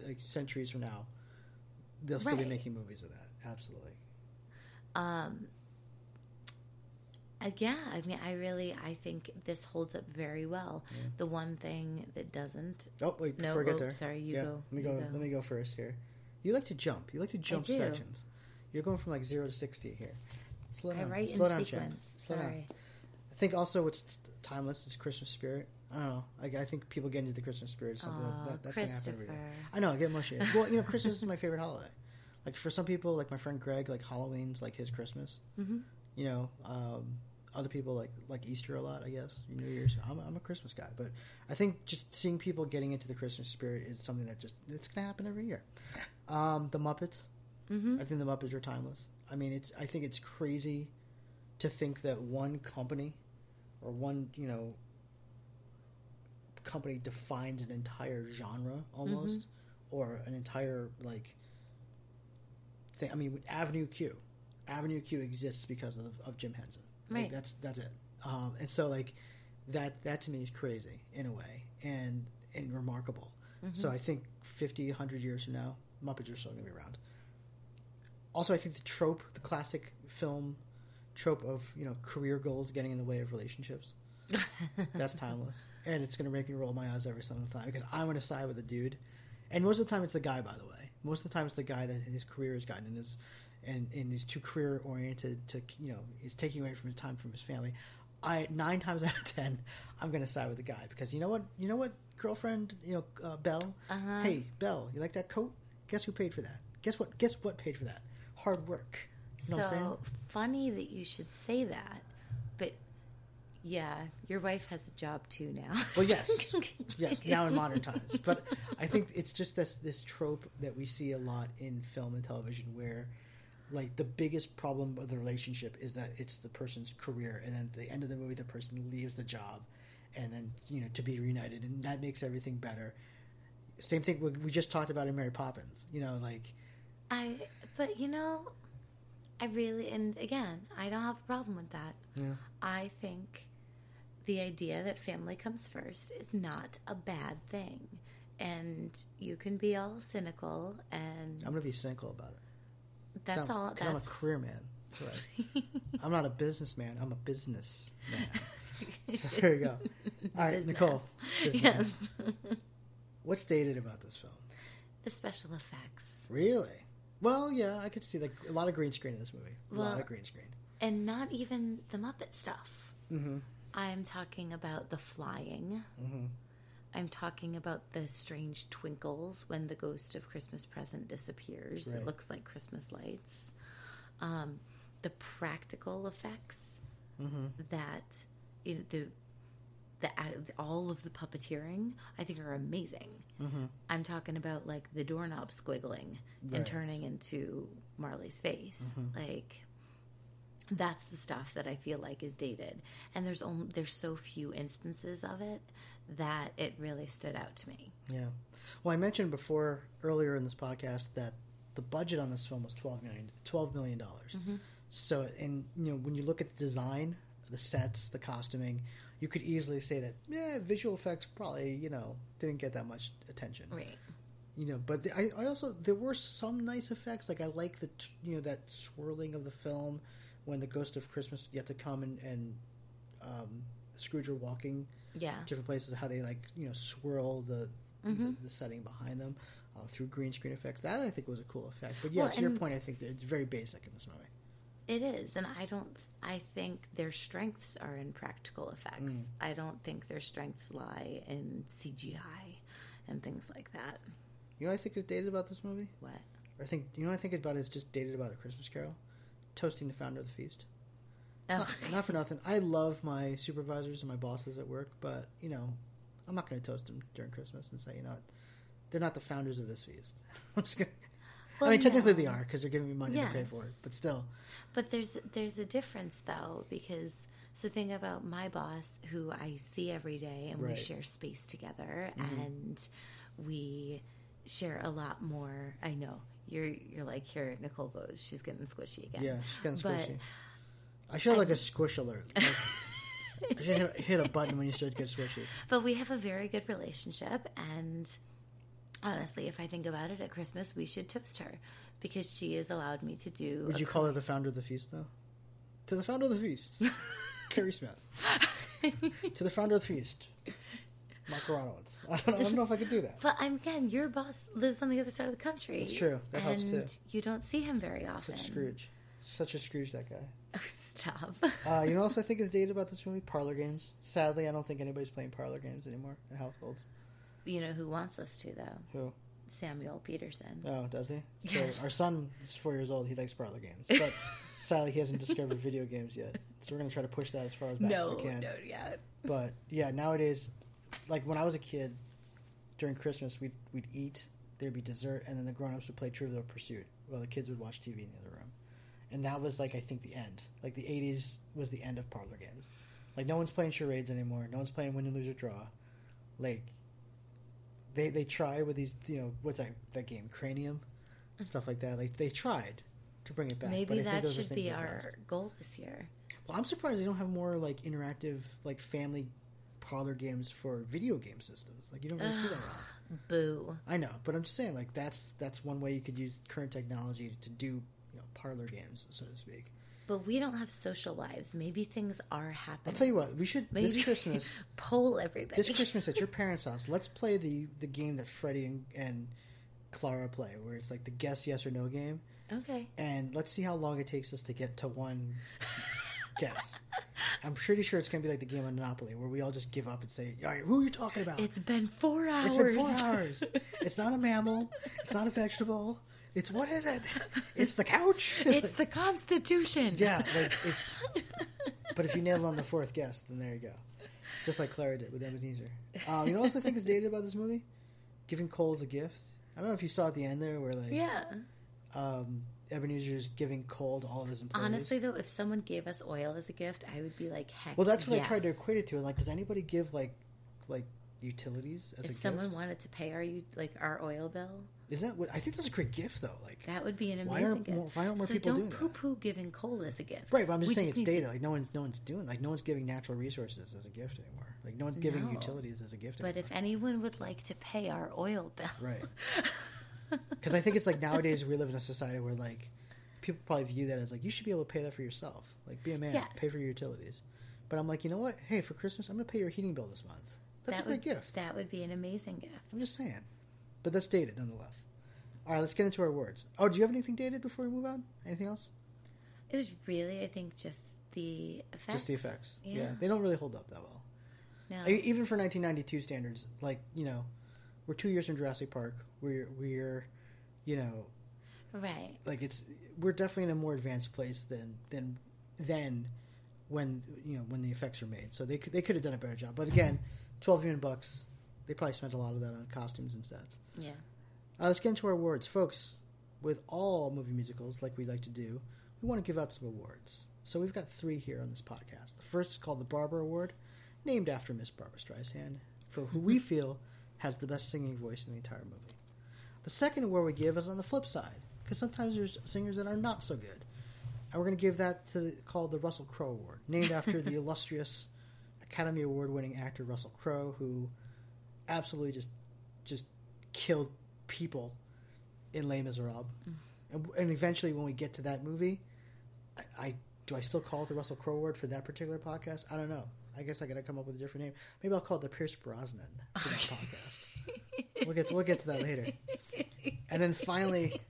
Like centuries from now, they'll still be making movies of that. Absolutely. Um, uh, yeah, I mean, I really, I think this holds up very well. The one thing that doesn't. Oh wait, no, before I get there, sorry, you yeah, go. Let me you go, Let me go first here. You like to jump. You like to jump sections. You're going from like zero to sixty here. Slow down. I down. write in down, sequence. Slow down. Sorry. I think also what's timeless is Christmas spirit. I don't know. I, I think people get into the Christmas spirit. Is something Aw, that, that, that's gonna happen every year. I know. I get mushy. well, you know, Christmas is my favorite holiday. Like for some people, like my friend Greg, like Halloween's like his Christmas. Mhm. You know, um, other people like like Easter a lot. I guess New Year's. I'm, I'm a Christmas guy, but I think just seeing people getting into the Christmas spirit is something that just it's gonna happen every year. Um, the Muppets. Mhm. I think the Muppets are timeless. I mean, it's I think it's crazy to think that one company or one you know company defines an entire genre almost or an entire like thing. I mean, Avenue Q. Avenue Q exists because of, of Jim Henson. Like, Right. that's that's it. Um, and so like that that to me is crazy in a way and and remarkable. So Mhm. I think 50, 100 years from now, Muppets are still going to be around. Also, I think the trope, the classic film trope of you know career goals getting in the way of relationships. That's timeless, and it's gonna make me roll my eyes every single time because I'm gonna side with the dude, and most of the time it's the guy. By the way, most of the time it's the guy that his career has gotten and is, and and is too career oriented to you know is taking away from his time from his family. I nine times out of ten, I'm gonna side with the guy because you know what, you know what, girlfriend, you know, uh, Belle. Uh-huh. Hey, Bell, you like that coat? Guess who paid for that? Guess what? Guess what paid for that? Hard work. You know what I'm saying? so funny that you should say that, yeah, your wife has a job too now. Well, yes, yes. Now in modern times, but I think it's just this this trope that we see a lot in film and television, where like the biggest problem of the relationship is that it's the person's career, and then at the end of the movie, the person leaves the job, and then you know to be reunited, and that makes everything better. Same thing we- we just talked about in Mary Poppins. You know, like I, but you know, I really, and again, I don't have a problem with that. Yeah. I think the idea that family comes first is not a bad thing. And you can be all cynical and I'm gonna be cynical about it. That's I'm- all. 'cause I'm a That's career man. That's right. I'm not a businessman. I'm a business man. so there you go. All right, Business. Nicole. Yes. What's dated about this film? the special effects. Really? Well, yeah, I could see like a lot of green screen in this movie. A lot of green screen. And not even the Muppet stuff. Mm-hmm. I'm talking about the flying. Mm-hmm. I'm talking about the strange twinkles when the ghost of Christmas present disappears. Right. It looks like Christmas lights. Um, the practical effects Mm-hmm. that you know, the the all of the puppeteering I think are amazing. Mm-hmm. I'm talking about like the doorknob squiggling Right. and turning into Marley's face. Mhm. Like that's the stuff that I feel like is dated. And there's only there's so few instances of it that it really stood out to me. Yeah. Well, I mentioned before earlier in this podcast that the budget on this film was twelve million, twelve million dollars. Mhm. So, and you know, when you look at the design, the sets, the costuming, you could easily say that yeah, visual effects probably you know didn't get that much attention. Right. You know, but the, I, I also there were some nice effects. Like I like the t- you know that swirling of the film when the ghost of Christmas yet to come and and um, Scrooge are walking Yeah. different places. How they like you know swirl the Mhm. the, the setting behind them uh, through green screen effects. That I think was a cool effect. But yeah, Well, to your point, I think that it's very basic in this movie. It is, and I don't. I think their strengths are in practical effects. Mm. I don't think their strengths lie in CGI and things like that. You know what I think is dated about this movie? What? I think you know what I think about is just dated about a Christmas Carol, toasting the founder of the feast. Oh. Not, not for nothing. I love my supervisors and my bosses at work, but you know, I'm not going to toast them during Christmas and say, you know, what, they're not the founders of this feast. I'm just going. Well, I mean, technically no. they are because they're giving me money to pay for it, but still. But there's there's a difference though because so think about my boss who I see every day and we share space together Mhm. and we share a lot more. I know you're you're like here Nicole goes she's getting squishy again. Yeah, she's getting But squishy. I should have like a squish alert. Like, I should hit, hit a button when you start to get squishy. But we have a very good relationship, and honestly, if I think about it, at Christmas we should toast her because she has allowed me to do. Would you call her the founder of the feast, though? To the founder of the feast, Carrie Smith. to the founder of the feast, Mark Aronowitz. I don't, I don't know if I could do that. But I'm, again, your boss lives on the other side of the country. That's true. That helps, and too. You don't see him very often. Such Scrooge. Such a Scrooge, that guy. Oh, stop. Uh, you know what else I think is dated about this movie? Parlor games. Sadly, I don't think anybody's playing parlor games anymore in households. you know who wants us to though? Who? Samuel Peterson. Oh, does he? So Yes. our son is four years old. He likes parlor games, but sadly, he hasn't discovered video games yet. So we're gonna try to push that as far as back no, as we can. no, yeah. But yeah, nowadays, like when I was a kid, during Christmas, we'd we'd eat. There'd be dessert, and then the grown-ups would play Trivial Pursuit, while the kids would watch TV in the other room. And that was like I think the end. Like the '80s was the end of parlor games. Like no one's playing charades anymore. No one's playing win and lose or draw. Like they they try with these you know what's that that game Cranium, and stuff like that. Like they tried to bring it back. Maybe that should be that our goal this year. Well, I'm surprised they don't have more like interactive, like family parlor games for video game systems. Like you don't really see that. lot. Boo. I know, but I'm just saying, like that's that's one way you could use current technology to do you know parlor games, so to speak. But we don't have social lives. Maybe things are happening. I'll tell you what. We should Maybe this Christmas. poll everybody. this Christmas at your parents' house. Let's play the the game that Freddie and, and Clara play, where it's like the guess yes or no game. Okay. And let's see how long it takes us to get to one guess. I'm pretty sure it's going to be like the game of Monopoly, where we all just give up and say, "All right, who are you talking about?" It's been four hours. It's been four hours. it's not a mammal. It's not a vegetable. It's what is it? It's the couch. It's the Constitution. yeah, like it's. But if you nail it on the fourth guess, then there you go. Just like Clara did with Ebenezer. Um, you know what else I think is dated about this movie? Giving coals a gift. I don't know if you saw at the end there where like Yeah. um, Ebenezer's giving coal to all of his employees. Honestly, though, if someone gave us oil as a gift, I would be like, heck. well, that's what yes. I tried to equate it to. Like, does anybody give like like utilities as a gift? If a someone gift? wanted to pay our like our oil bill, Is that what I think that's a great gift though? Like that would be an Why amazing aren't gift. more- why aren't more so people don't poo-poo giving coal as a gift. Right, but I'm just We saying it's need to- data. Like no one's no one's doing like no one's giving natural resources as a gift anymore. Like no one's giving No. utilities as a gift. Anymore. But if anyone would like to pay our oil bill, Right. Because I think it's like nowadays we live in a society where like people probably view that as like you should be able to pay that for yourself. Like be a man, Yes. pay for your utilities. But I'm like, you know what? Hey, for Christmas, I'm gonna pay your heating bill this month. That's that a great would, gift. That would be an amazing gift. I'm just saying. But that's dated nonetheless. All right, let's get into our words. Oh, do you have anything dated before we move on? Anything else? It was really, I think, just the effects. Just the effects. Yeah. Yeah. they don't really hold up that well. No. I even for 1992 standards, like you know, we're two years from Jurassic Park. We're we're, you know, right. like it's we're definitely in a more advanced place than than then when you know when the effects are made. So they could they could have done a better job. But again, 12 million bucks. They probably spent a lot of that on costumes and sets. Yeah. Uh, let's get into our awards, folks. With all movie musicals, like we like to do, we want to give out some awards. So we've got three here on this podcast. The first is called the Barbra Award, named after Miss Barbra Streisand, for who we feel has the best singing voice in the entire movie. The second award we give is on the flip side, because sometimes there's singers that are not so good. And we're going to give that to called the Russell Crowe Award, named after the illustrious Academy Award winning actor Russell Crowe, who absolutely just just killed people in Les Miserables. Mm. And, and eventually, when we get to that movie, I, I do I still call it the Russell Crowe Award for that particular podcast? I don't know. I guess I got to come up with a different name. Maybe I'll call it the Pierce Brosnan podcast. We'll get to, we'll get to that later. And then finally,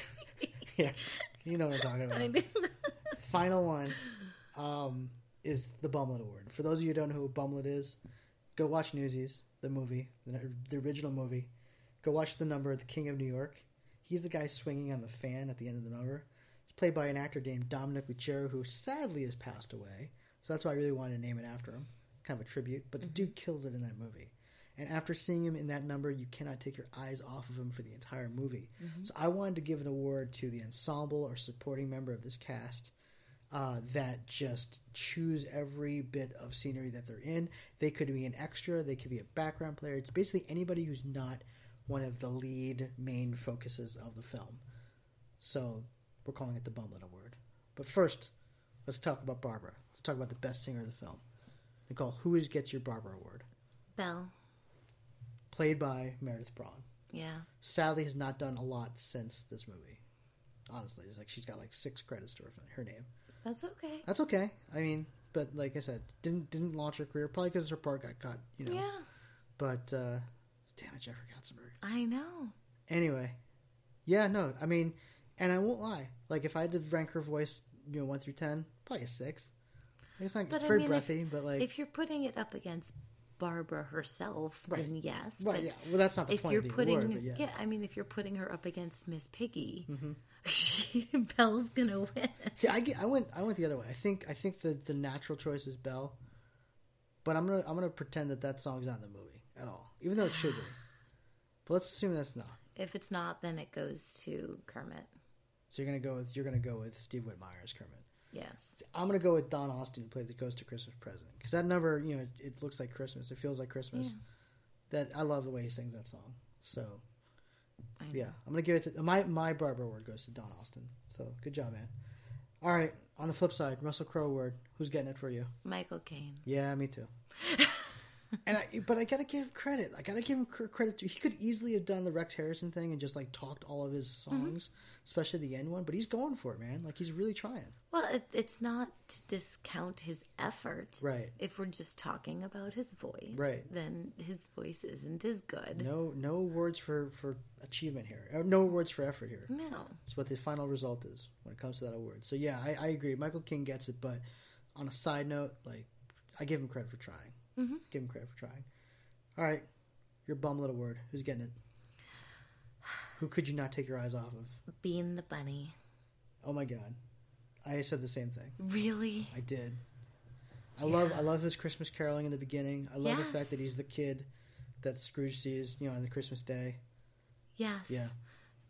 yeah, you know what I'm talking about. Final one um, is the Bumlet Award. For those of you who don't know who Bumlet is, go watch Newsies, the movie, the, the original movie. Go watch the number, The King of New York. He's the guy swinging on the fan at the end of the number. It's played by an actor named Dominic Lucero, who sadly has passed away. So that's why I really wanted to name it after him, kind of a tribute. But the dude kills it in that movie. And after seeing him in that number, you cannot take your eyes off of him for the entire movie. Mhm. So I wanted to give an award to the ensemble or supporting member of this cast uh, that just choose every bit of scenery that they're in. They could be an extra, they could be a background player. It's basically anybody who's not one of the lead main focuses of the film. So we're calling it the Bumlet Award. But first, let's talk about Barbra. Talk about the best singer of the film. Nicole, who is gets your Barbra Award? Belle. Played by Meredith Braun. Yeah. Sadly, has not done a lot since this movie. Honestly, it's like she's got like six credits to her, her name. That's okay. That's okay. I mean, but like I said, didn't didn't launch her career probably because her part got cut. You know. Yeah. But uh, damn it, Jeffrey Katzenberg. I know. Anyway, yeah, no, I mean, and I won't lie. Like if I had to rank her voice, you know, one through ten, probably a six. It's not But it's I very mean, breathy, if, but like if you're putting it up against Barbra herself, then yes. Right, but yeah. Well, that's not the if point you're of the putting, award, but yeah. I mean, if you're putting her up against Miss Piggy, Mhm. she, Belle's gonna win. See, I, get- I went I went the other way. I think I think the the natural choice is Belle, but I'm gonna I'm gonna pretend that that song's not in the movie at all, even though it should be. But let's assume that's not. If it's not, then it goes to Kermit. So you're gonna go with you're gonna go with Steve Whitmire as Kermit. Yes. I'm gonna go with Don Austin who played the Ghost of Christmas Present because that number you know it, it looks like Christmas. It feels like Christmas. That I love the way he sings that song. So yeah, I'm gonna give it to my my Barbra award goes to Don Austin. So good job, man. All right, on the flip side, Russell Crowe award. Who's getting it for you? Michael Caine. Yeah, me too. and I, but I gotta give him credit. I gotta give him credit. Too. He could easily have done the Rex Harrison thing and just like talked all of his mm-hmm. songs, especially the end one. But he's going for it, man. Like he's really trying. Well, it, it's not to discount his effort. Right. If we're just talking about his voice, Right. then his voice isn't as good. No, no words for for achievement here. Uh, No words for effort here. No. It's what the final result is when it comes to that award. So yeah, I, I agree. Michael Caine gets it, but on a side note, like I give him credit for trying. Mhm. Give him credit for trying. All right, your Bumlet Award. Who's getting it? Who could you not take your eyes off of? Bean the bunny. Oh my god, I said the same thing. Really? I did. I love I love his Christmas caroling in the beginning. I love the fact that he's the kid that Scrooge sees, you know, on the Christmas day. Yes. Yeah.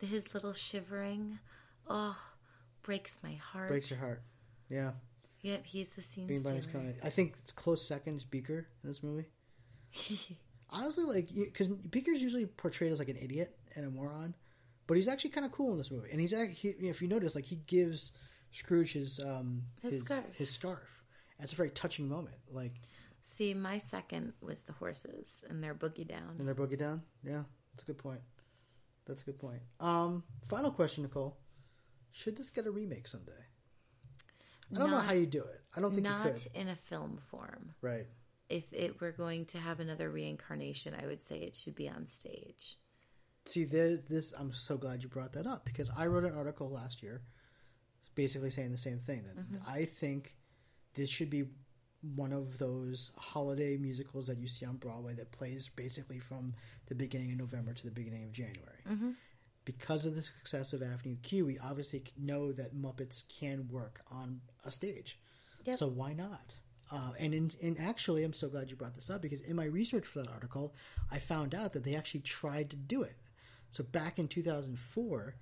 His little shivering. Oh, breaks my heart. Breaks your heart. Yeah. Yep, he's the scene Bean Bunny's kind of. I think it's close second is Beaker in this movie. Honestly, like because Beaker's usually portrayed as like an idiot and a moron, but he's actually kind of cool in this movie. And he's actually, he, if you notice, like he gives Scrooge his um His scarf. his scarf. That's a very touching moment. Like See, my second was the horses and their boogie down. and their boogie down. Yeah, that's a good point. That's a good point. Um, final question, Nicole: Should this get a remake someday? I don't know Not- how you do it. I don't think not you could. in a film form. Right. If it were going to have another reincarnation, I would say it should be on stage. See, there, this I'm so glad you brought that up because I wrote an article last year, basically saying the same thing that Mhm. I think this should be one of those holiday musicals that you see on Broadway that plays basically from the beginning of November to the beginning of January. Mhm. Because of the success of Avenue Q, we obviously know that Muppets can work on a stage. Yep. So why not? Uh, and in, and actually, I'm so glad you brought this up because in my research for that article, I found out that they actually tried to do it. So back in 2004,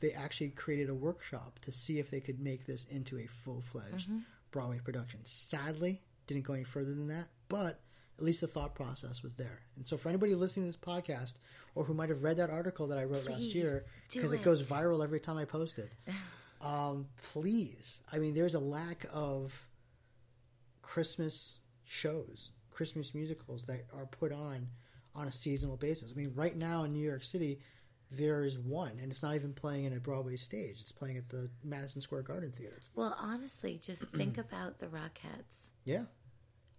they actually created a workshop to see if they could make this into a full fledged Mhm. Broadway production. Sadly, didn't go any further than that, but at least the thought process was there. And so, for anybody listening to this podcast or who might have read that article that I wrote last year, because it goes viral every time I post it, um, please. I mean, there's a lack of Christmas shows, Christmas musicals that are put on on a seasonal basis. I mean, right now in New York City, there is one, and it's not even playing in a Broadway stage. It's playing at the Madison Square Garden Theater. Well, honestly, just think about the Rockettes. Yeah,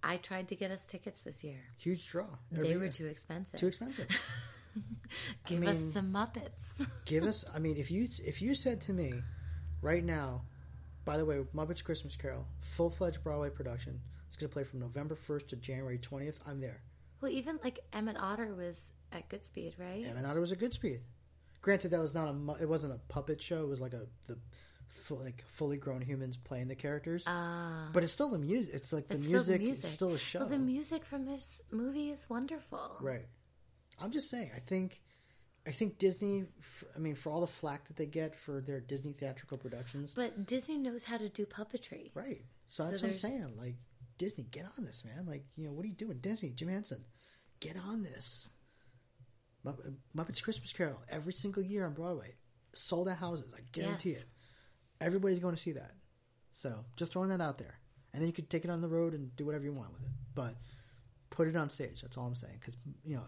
I tried to get us tickets this year. huge draw. They were year. too expensive. Too expensive. Give I us some Muppets. give us. I mean, if you if you said to me, right now, by the way, Muppets Christmas Carol, full fledged Broadway production. It's going to play from November first to January twentieth. I'm there. Well, even like Emmet Otter was at Goodspeed, right? Emmet Otter was at Goodspeed. Granted, that was not a. It wasn't a puppet show. It was like a the, like fully grown humans playing the characters. Ah. but it's still the music. It's like the it's music. still the music. It's still a show. Well, the music from this movie is wonderful. Right. I'm just saying. I think, I think Disney. I mean, for all the flack that they get for their Disney theatrical productions, But Disney knows how to do puppetry. right? So So that's what I'm saying. Like Disney, get on this, man. Like you know, what are you doing, Disney? Jim Henson, get on this. Muppets Christmas Carol every single year on Broadway, sold out houses. I guarantee Yes. it. Everybody's going to see that. So just throwing that out there, and then you could take it on the road and do whatever you want with it. But put it on stage. That's all I'm saying. Because you know,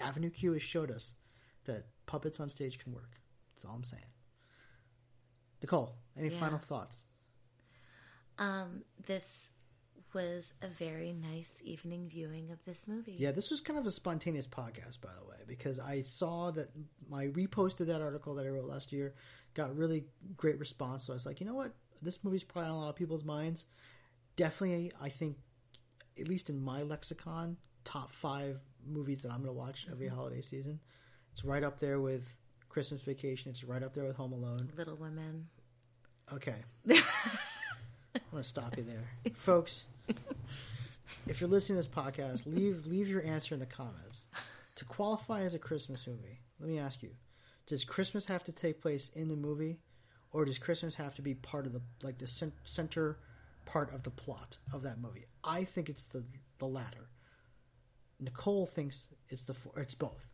Avenue Q has showed us that puppets on stage can work. That's all I'm saying. Nicole, any Yeah. final thoughts? Um, this was a very nice evening viewing of this movie. Yeah, this was kind of a spontaneous podcast, by the way, because I saw that my reposted that article that I wrote last year got really great response. So I was like, you know what, this movie's probably on a lot of people's minds. Definitely, I think, at least in my lexicon, top five movies that I'm going to watch every mm-hmm. holiday season. It's right up there with Christmas Vacation. It's right up there with Home Alone. Little Women. Okay. I'm going to stop you there. Folks, if you're listening to this podcast, leave leave your answer in the comments. To qualify as a Christmas movie, let me ask you, does Christmas have to take place in the movie or does Christmas have to be part of the like the cen- center part of the plot of that movie? I think it's the the latter. Nicole thinks it's the it's both.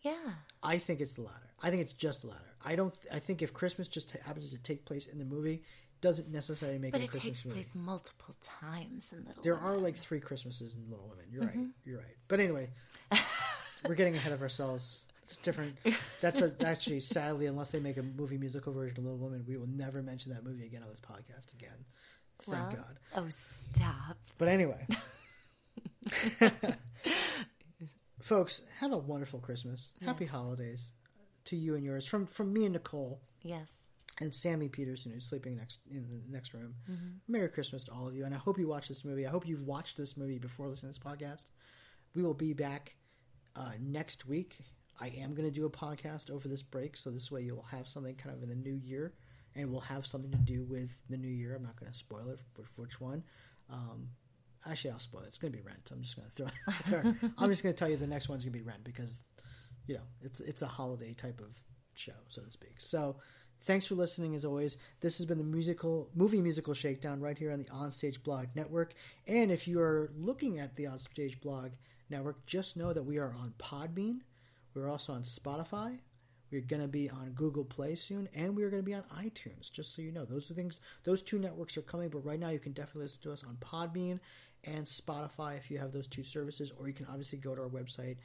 Yeah. I think it's the latter. I think it's just the latter. I don't. I think if Christmas just happens to take place in the movie, doesn't necessarily make But it a it Christmas takes movie. place multiple times in Little There Women. are like three Christmases in Little Women. You're right. Mhm. You're right. But anyway, we're getting ahead of ourselves. It's different. That's a actually sadly, unless they make a movie musical version of Little Women, we will never mention that movie again on this podcast again. Thank Well, God. Oh, stop. But anyway, folks, have a wonderful Christmas. Happy holidays to you and yours from from me and Nicole Yes. And Sammy Peterson, who's sleeping next in the next room. Mhm. Merry Christmas to all of you, and I hope you watch this movie. I hope you've watched this movie before listening to this podcast. We will be back uh, next week. I am going to do a podcast over this break, so this way you'll have something kind of in the new year, and we'll have something to do with the new year. I'm not going to spoil it, for which one. Um, actually, I'll spoil it. It's going to be Rent. I'm just going to throw. I'm just going to tell you the next one's going to be Rent because, you know, it's it's a holiday type of show, so to speak. So, thanks for listening. As always, this has been the musical movie musical shakedown right here on the Onstage Blog Network. And if you are looking at the Onstage Blog Network, just know that we are on Podbean. We're also on Spotify. We're going to be on Google Play soon, and we're going to be on iTunes. Just so you know, those are things. Those two networks are coming, but right now you can definitely listen to us on Podbean and Spotify if you have those two services, or you can obviously go to our website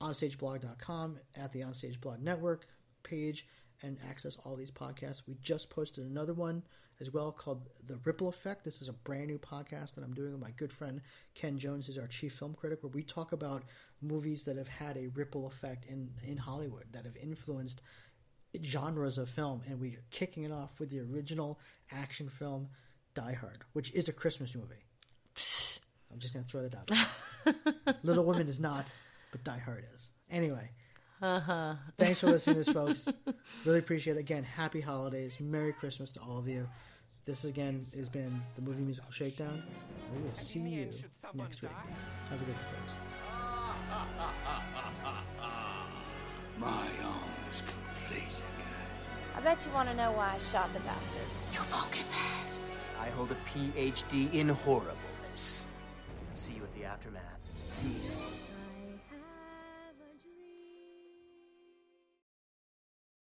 onstageblog.com at the Onstage Blog Network page and access all these podcasts. We just posted another one as well called The Ripple Effect. This is a brand new podcast that I'm doing with my good friend Ken Jones, who's our chief film critic, where we talk about movies that have had a ripple effect in, in Hollywood, that have influenced genres of film. And we're kicking it off with the original action film Die Hard, which is a Christmas movie. I'm just going to throw that out there. Little Women is not, but Die Hard is. Anyway, Uh-huh. thanks for listening to this, folks. Really appreciate it. Again, happy holidays. Merry Christmas to all of you. This again has been the Movie Musical Shakedown. We will see you next week. Have a good one, folks. My arm is complete. I bet you want to know why I shot the bastard. You poking mad. I hold a PhD in horribleness. See you at the aftermath. Peace.